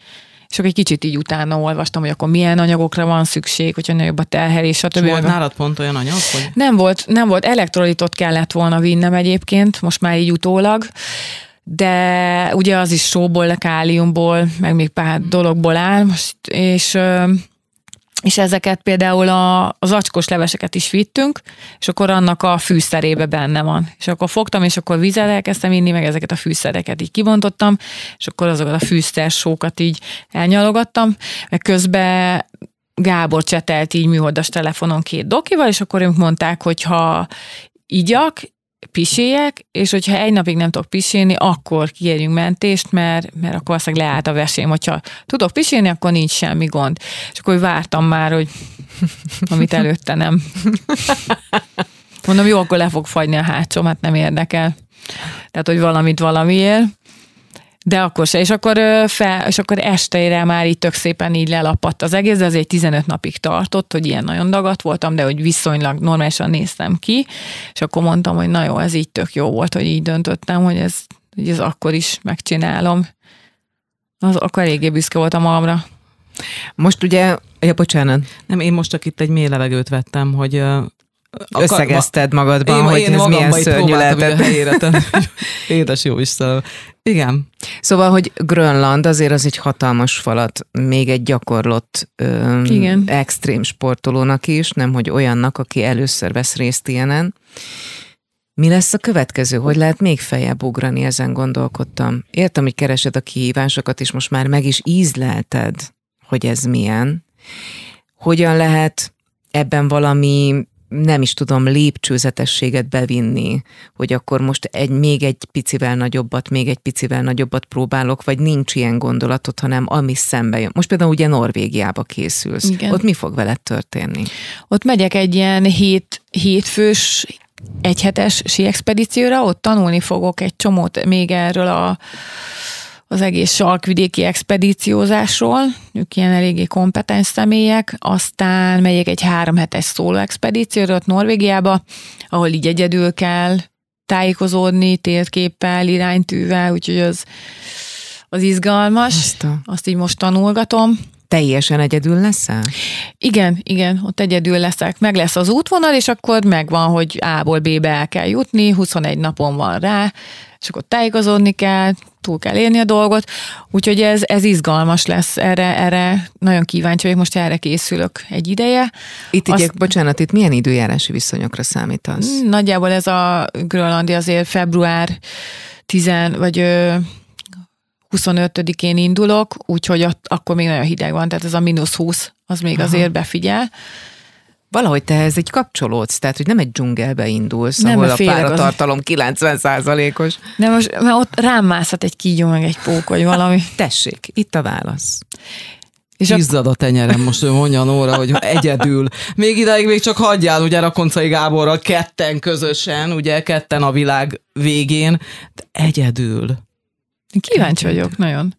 és akkor egy kicsit így utána olvastam, hogy akkor milyen anyagokra van szükség, hogyha nagyobb a terhelés, stb. Volt nálad pont olyan anyag? Hogy... Nem volt, nem volt, elektrolitot kellett volna vinnem egyébként, most már így utólag, de ugye az is sóból, káliumból, meg még pár dologból áll, most, és és ezeket például a, az acskos leveseket is vittünk, és akkor annak a fűszerébe benne van. És akkor fogtam, és akkor vízzel elkezdtem inni, meg ezeket a fűszereket így kibontottam, és akkor azokat a fűszersókat így elnyalogattam, meg közben Gábor csetelt így műholdas telefonon két dokival, és akkor ők mondták, hogy ha igyak, pisélyek, és hogyha egy napig nem tudok pisélni, akkor kérjünk mentést, mert, mert akkor valószínűleg leállt a vesém. Hogyha tudok pisélni, akkor nincs semmi gond. És akkor vártam már, hogy amit előtte nem. Mondom, jó, akkor le fog fagyni a hátsó, hát nem érdekel. Tehát, hogy valamit valamiért. De akkor se. És akkor, fel, és akkor estére már így tök szépen így lelapadt az egész, de azért 15 napig tartott, hogy ilyen nagyon dagat voltam, de hogy viszonylag normálisan néztem ki, és akkor mondtam, hogy na jó, ez így tök jó volt, hogy így döntöttem, hogy ez, hogy ez akkor is megcsinálom. Az, akkor eléggé büszke voltam magamra. Most ugye, ja, bocsánat. Nem, én most csak itt egy mély levegőt vettem, hogy összegezted magadban, én, hogy én ez milyen szörnyű lehetett. Helyére Édes jó Istenem. Igen. Szóval, hogy Grönland azért az egy hatalmas falat, még egy gyakorlott ö, Igen. extrém sportolónak is, nem hogy olyannak, aki először vesz részt ilyenen. Mi lesz a következő? Hogy lehet még feljebb ugrani? Ezen gondolkodtam. Értem, hogy keresed a kihívásokat, és most már meg is ízlelted, hogy ez milyen. Hogyan lehet ebben valami nem is tudom, lépcsőzetességet bevinni, hogy akkor most egy, még egy picivel nagyobbat, még egy picivel nagyobbat próbálok, vagy nincs ilyen gondolatot, hanem ami szembe jön. Most például ugye Norvégiába készülsz. Igen. Ott mi fog veled történni? Ott megyek egy ilyen hét, hétfős egyhetes sí expedícióra, ott tanulni fogok egy csomót még erről a az egész sarkvidéki expedíciózásról, ők ilyen eléggé kompetens személyek, aztán megyek egy három hetes szóló expedícióra ott Norvégiába, ahol így egyedül kell tájékozódni térképpel, iránytűvel, úgyhogy az, az izgalmas. Azt, a... Azt így most tanulgatom. Teljesen egyedül leszel? Igen, igen, ott egyedül leszek. Meg lesz az útvonal, és akkor megvan, hogy A-ból B-be el kell jutni, 21 napon van rá, és akkor tájékozódni kell, túl kell érni a dolgot, úgyhogy ez, ez izgalmas lesz, erre, erre nagyon kíváncsi vagyok, most erre készülök egy ideje. Itt Azt, egy, bocsánat, itt milyen időjárási viszonyokra számítasz? Nagyjából ez a Grönlandi azért február 10 vagy 25-én indulok, úgyhogy ott, akkor még nagyon hideg van, tehát ez a mínusz 20, az még Aha. azért befigyel. Valahogy te ez egy kapcsolódsz, tehát hogy nem egy dzsungelbe indulsz, nem, ahol a páratartalom 90%-os. Nem, most mert ott rám mászhat egy kígyó, meg egy pók, vagy valami. Tessék, itt a válasz. És Izzad a tenyerem, most ő mondja Nóra, hogy egyedül. Még ideig még csak hagyjál, ugye Rakoncai Gáborral ketten közösen, ugye ketten a világ végén, de egyedül. Kíváncsi vagyok, nagyon.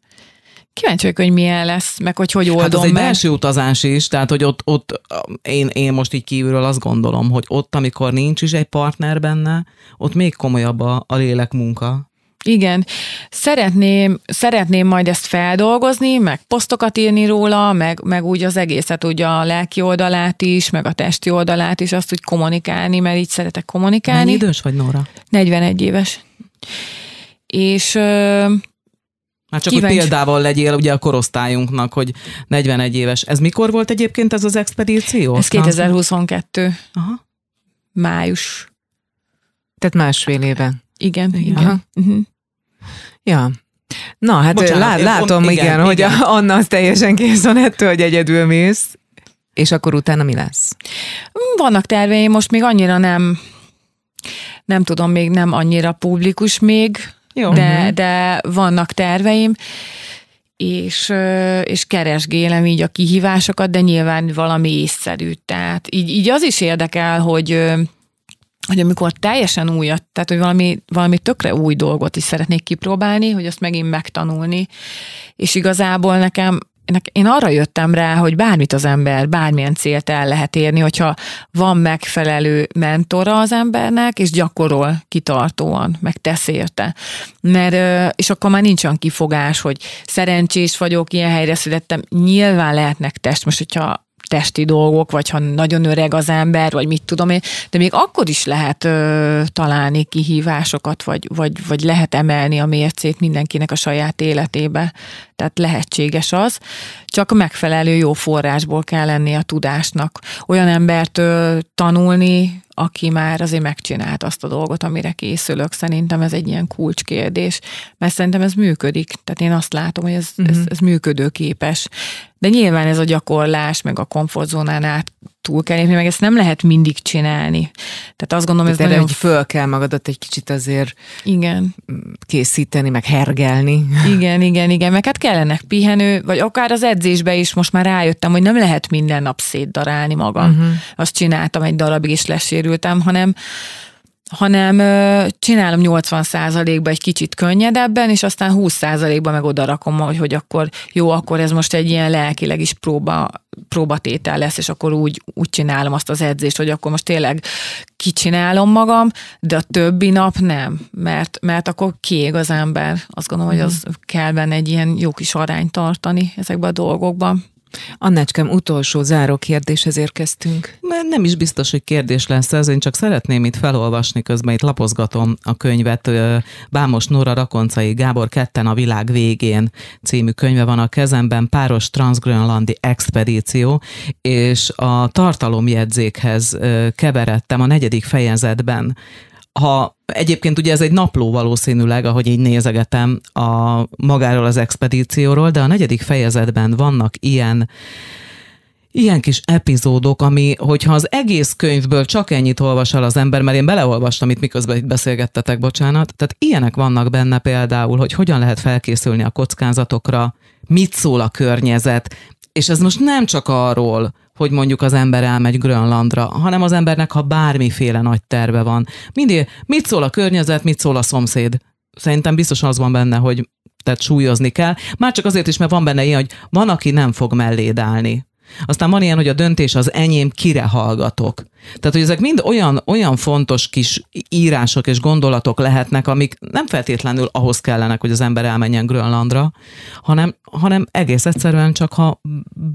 Kíváncsi vagyok, hogy milyen lesz, meg hogy hogy oldom Hát az egy belső utazás is, tehát hogy ott, ott én, én most így kívülről azt gondolom, hogy ott, amikor nincs is egy partner benne, ott még komolyabb a, a lélekmunka. Igen, szeretném, szeretném majd ezt feldolgozni, meg posztokat írni róla, meg, meg úgy az egészet, úgy a lelki oldalát is, meg a testi oldalát is, azt úgy kommunikálni, mert így szeretek kommunikálni. Mennyi idős vagy, Nóra? 41 éves. És már csak Kíváncsi. hogy példával legyél ugye a korosztályunknak, hogy 41 éves. Ez mikor volt egyébként ez az expedíció? Ez 2022. Aha. Május. Tehát másfél éve. Igen, igen. Aha. Uh-huh. Ja. Na, hát Bocsánat, lá- látom, on, igen, igen, hogy igen. Anna az teljesen kész van ettől, hogy egyedül mész. És akkor utána mi lesz? Vannak terveim, most még annyira nem, nem tudom, még nem annyira publikus még, jó. De, uh-huh. de vannak terveim, és, és keresgélem így a kihívásokat, de nyilván valami észszerű. Tehát így, így az is érdekel, hogy hogy amikor teljesen újat, tehát hogy valami, valami tökre új dolgot is szeretnék kipróbálni, hogy azt megint megtanulni, és igazából nekem én arra jöttem rá, hogy bármit az ember, bármilyen célt el lehet érni, hogyha van megfelelő mentora az embernek, és gyakorol kitartóan, meg tesz érte. Mert, és akkor már nincs olyan kifogás, hogy szerencsés vagyok, ilyen helyre születtem. Nyilván lehetnek test, most hogyha testi dolgok, vagy ha nagyon öreg az ember, vagy mit tudom én, de még akkor is lehet ö, találni kihívásokat, vagy, vagy, vagy lehet emelni a mércét mindenkinek a saját életébe. Tehát lehetséges az, csak megfelelő jó forrásból kell lenni a tudásnak. Olyan embert ö, tanulni, aki már azért megcsinált azt a dolgot, amire készülök. Szerintem ez egy ilyen kulcskérdés, mert szerintem ez működik. Tehát én azt látom, hogy ez, uh-huh. ez, mhm. ez működőképes. De nyilván ez a gyakorlás, meg a komfortzónán át túl kell lépni, meg ezt nem lehet mindig csinálni. Tehát azt gondolom, ez nagyon... hogy föl kell magadat egy kicsit azért igen. készíteni, meg hergelni. Igen, igen, igen, meg hát kellenek pihenő, vagy akár az edzésbe is most már rájöttem, hogy nem lehet minden nap szétdarálni magam. Uh-huh. Azt csináltam egy darabig, és lesérültem, hanem hanem csinálom 80%-ba egy kicsit könnyedebben, és aztán 20%-ba meg oda rakom, hogy, hogy akkor jó, akkor ez most egy ilyen lelkileg is próba, próbatétel lesz, és akkor úgy, úgy csinálom azt az edzést, hogy akkor most tényleg kicsinálom magam, de a többi nap nem, mert, mert akkor kiég az ember. Azt gondolom, hogy az kell benne egy ilyen jó kis arányt tartani ezekben a dolgokban. Annácskám, utolsó záró kérdéshez érkeztünk. Nem is biztos, hogy kérdés lesz ez, én csak szeretném itt felolvasni, közben itt lapozgatom a könyvet. Bámos Nóra Rakoncai Gábor Ketten a világ végén című könyve van a kezemben, páros transgrönlandi expedíció, és a tartalomjegyzékhez keveredtem a negyedik fejezetben ha egyébként ugye ez egy napló valószínűleg, ahogy így nézegetem a magáról az expedícióról, de a negyedik fejezetben vannak ilyen ilyen kis epizódok, ami, hogyha az egész könyvből csak ennyit olvas el az ember, mert én beleolvastam itt, miközben itt beszélgettetek, bocsánat, tehát ilyenek vannak benne például, hogy hogyan lehet felkészülni a kockázatokra, mit szól a környezet, és ez most nem csak arról, hogy mondjuk az ember elmegy Grönlandra, hanem az embernek, ha bármiféle nagy terve van. Mindig, mit szól a környezet, mit szól a szomszéd? Szerintem biztos az van benne, hogy tehát súlyozni kell. Már csak azért is, mert van benne ilyen, hogy van, aki nem fog melléd állni. Aztán van ilyen, hogy a döntés az enyém, kire hallgatok. Tehát, hogy ezek mind olyan, olyan fontos kis írások és gondolatok lehetnek, amik nem feltétlenül ahhoz kellenek, hogy az ember elmenjen Grönlandra, hanem, hanem egész egyszerűen csak, ha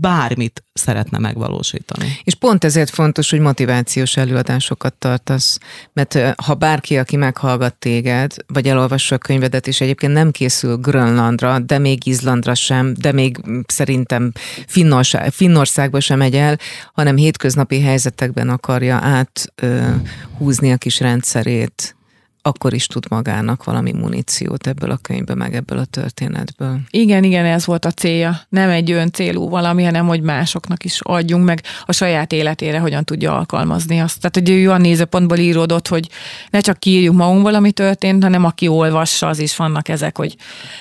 bármit szeretne megvalósítani. És pont ezért fontos, hogy motivációs előadásokat tartasz, mert ha bárki, aki meghallgat téged, vagy elolvassa a könyvedet, és egyébként nem készül Grönlandra, de még Izlandra sem, de még szerintem Finnország, Finnországba sem megy el, hanem hétköznapi helyzetekben akar akarja áthúzni a kis rendszerét, akkor is tud magának valami muníciót ebből a könyvből, meg ebből a történetből. Igen, igen, ez volt a célja. Nem egy ön célú valami, hanem hogy másoknak is adjunk meg a saját életére, hogyan tudja alkalmazni azt. Tehát, hogy olyan nézőpontból íródott, hogy ne csak kiírjuk magunkból, ami történt, hanem aki olvassa, az is vannak ezek, hogy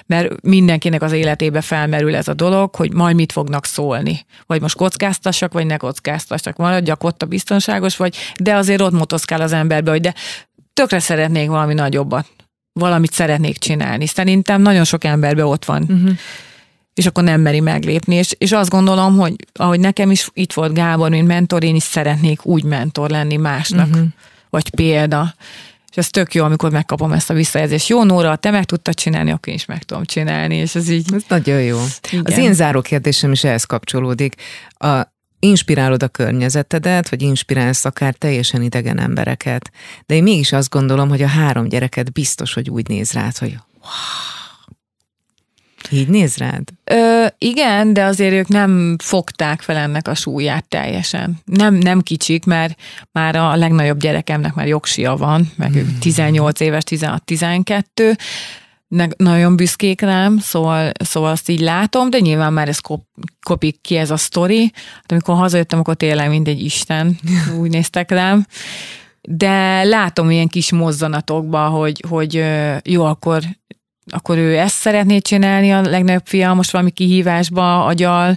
mert mindenkinek az életébe felmerül ez a dolog, hogy majd mit fognak szólni. Vagy most kockáztassak, vagy ne kockáztassak. Maradjak ott a biztonságos, vagy de azért ott motoszkál az emberbe, hogy de tökre szeretnék valami nagyobbat, valamit szeretnék csinálni. Szerintem nagyon sok emberben ott van. Uh-huh. És akkor nem meri meglépni. És, és azt gondolom, hogy ahogy nekem is itt volt Gábor, mint mentor, én is szeretnék úgy mentor lenni másnak, uh-huh. vagy példa. És ez tök jó, amikor megkapom ezt a visszajelzést. Jó, Nóra, te meg tudtad csinálni, akkor én is meg tudom csinálni, és ez így... Ez nagyon jó. Igen. Az én záró kérdésem is ehhez kapcsolódik. A, inspirálod a környezetedet, vagy inspirálsz akár teljesen idegen embereket. De én mégis azt gondolom, hogy a három gyereket biztos, hogy úgy néz rád, hogy wow, így néz rád? Ö, igen, de azért ők nem fogták fel ennek a súlyát teljesen. Nem, nem kicsik, mert már a legnagyobb gyerekemnek már jogsia van, meg hmm. 18 éves, 16-12, nagyon büszkék rám, szóval, szóval azt így látom, de nyilván már ez kop, kopik ki ez a sztori. Hát amikor hazajöttem, akkor tényleg mindegy Isten, úgy néztek rám. De látom ilyen kis mozzanatokba, hogy, hogy jó, akkor akkor ő ezt szeretné csinálni, a legnagyobb fia most valami kihívásba agyal,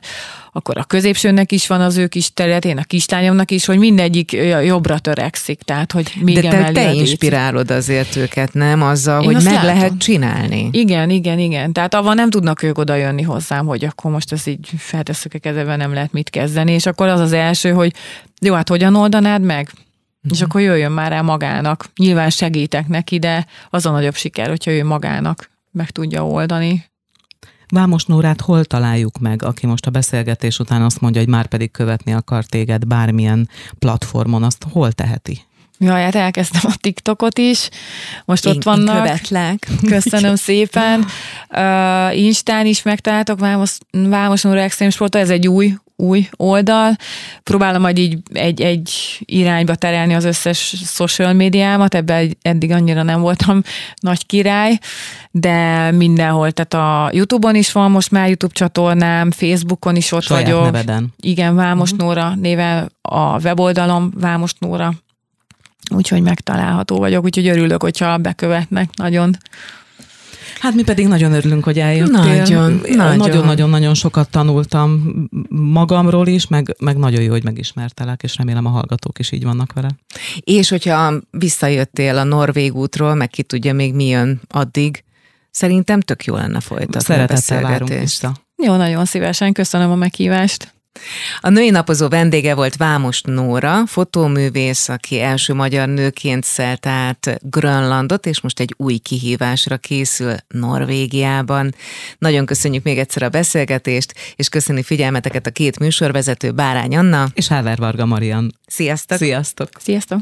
akkor a középsőnek is van az ő kis területén, a kislányomnak is, hogy mindegyik jobbra törekszik, tehát hogy még De te, te inspirálod azért őket, nem? Azzal, Én hogy meg látom. lehet csinálni. Igen, igen, igen. Tehát avval nem tudnak ők oda jönni hozzám, hogy akkor most ezt így feltesszük a kezebe, nem lehet mit kezdeni, és akkor az az első, hogy jó, hát hogyan oldanád meg? Uh-huh. És mhm. akkor jöjjön már el magának. Nyilván segítek neki, de az a nagyobb siker, hogyha ő magának meg tudja oldani. Vámos Nórát hol találjuk meg, aki most a beszélgetés után azt mondja, hogy már pedig követni akar téged bármilyen platformon, azt hol teheti? Jaj, hát elkezdtem a TikTokot is. Most én, ott vannak. Én követlek. Köszönöm szépen. Uh, Instán is megtaláltok Vámos, Vámos Nóra Extrém Sport, ez egy új, új oldal. Próbálom majd így egy, egy irányba terelni az összes social médiámat, ebben eddig annyira nem voltam nagy király, de mindenhol, tehát a Youtube-on is van most már YouTube csatornám, Facebookon is ott Saját vagyok. neveden. Igen, Vámos uh-huh. Nóra néve a weboldalom Vámos Nóra. Úgyhogy megtalálható vagyok, úgyhogy örülök, hogyha bekövetnek nagyon. Hát mi pedig nagyon örülünk, hogy eljöttél. Nagyon, nagyon. Nagyon-nagyon sokat tanultam magamról is, meg, meg nagyon jó, hogy megismertelek, és remélem a hallgatók is így vannak vele. És hogyha visszajöttél a Norvég útról, meg ki tudja még mi jön addig, szerintem tök jó lenne folytatni Szeretettel a várunk vissza. Jó, nagyon szívesen köszönöm a meghívást. A női napozó vendége volt Vámos Nóra, fotóművész, aki első magyar nőként szelt át Grönlandot, és most egy új kihívásra készül Norvégiában. Nagyon köszönjük még egyszer a beszélgetést, és köszöni figyelmeteket a két műsorvezető, Bárány Anna. És Háver Varga Marian. Sziasztok! Sziasztok! Sziasztok!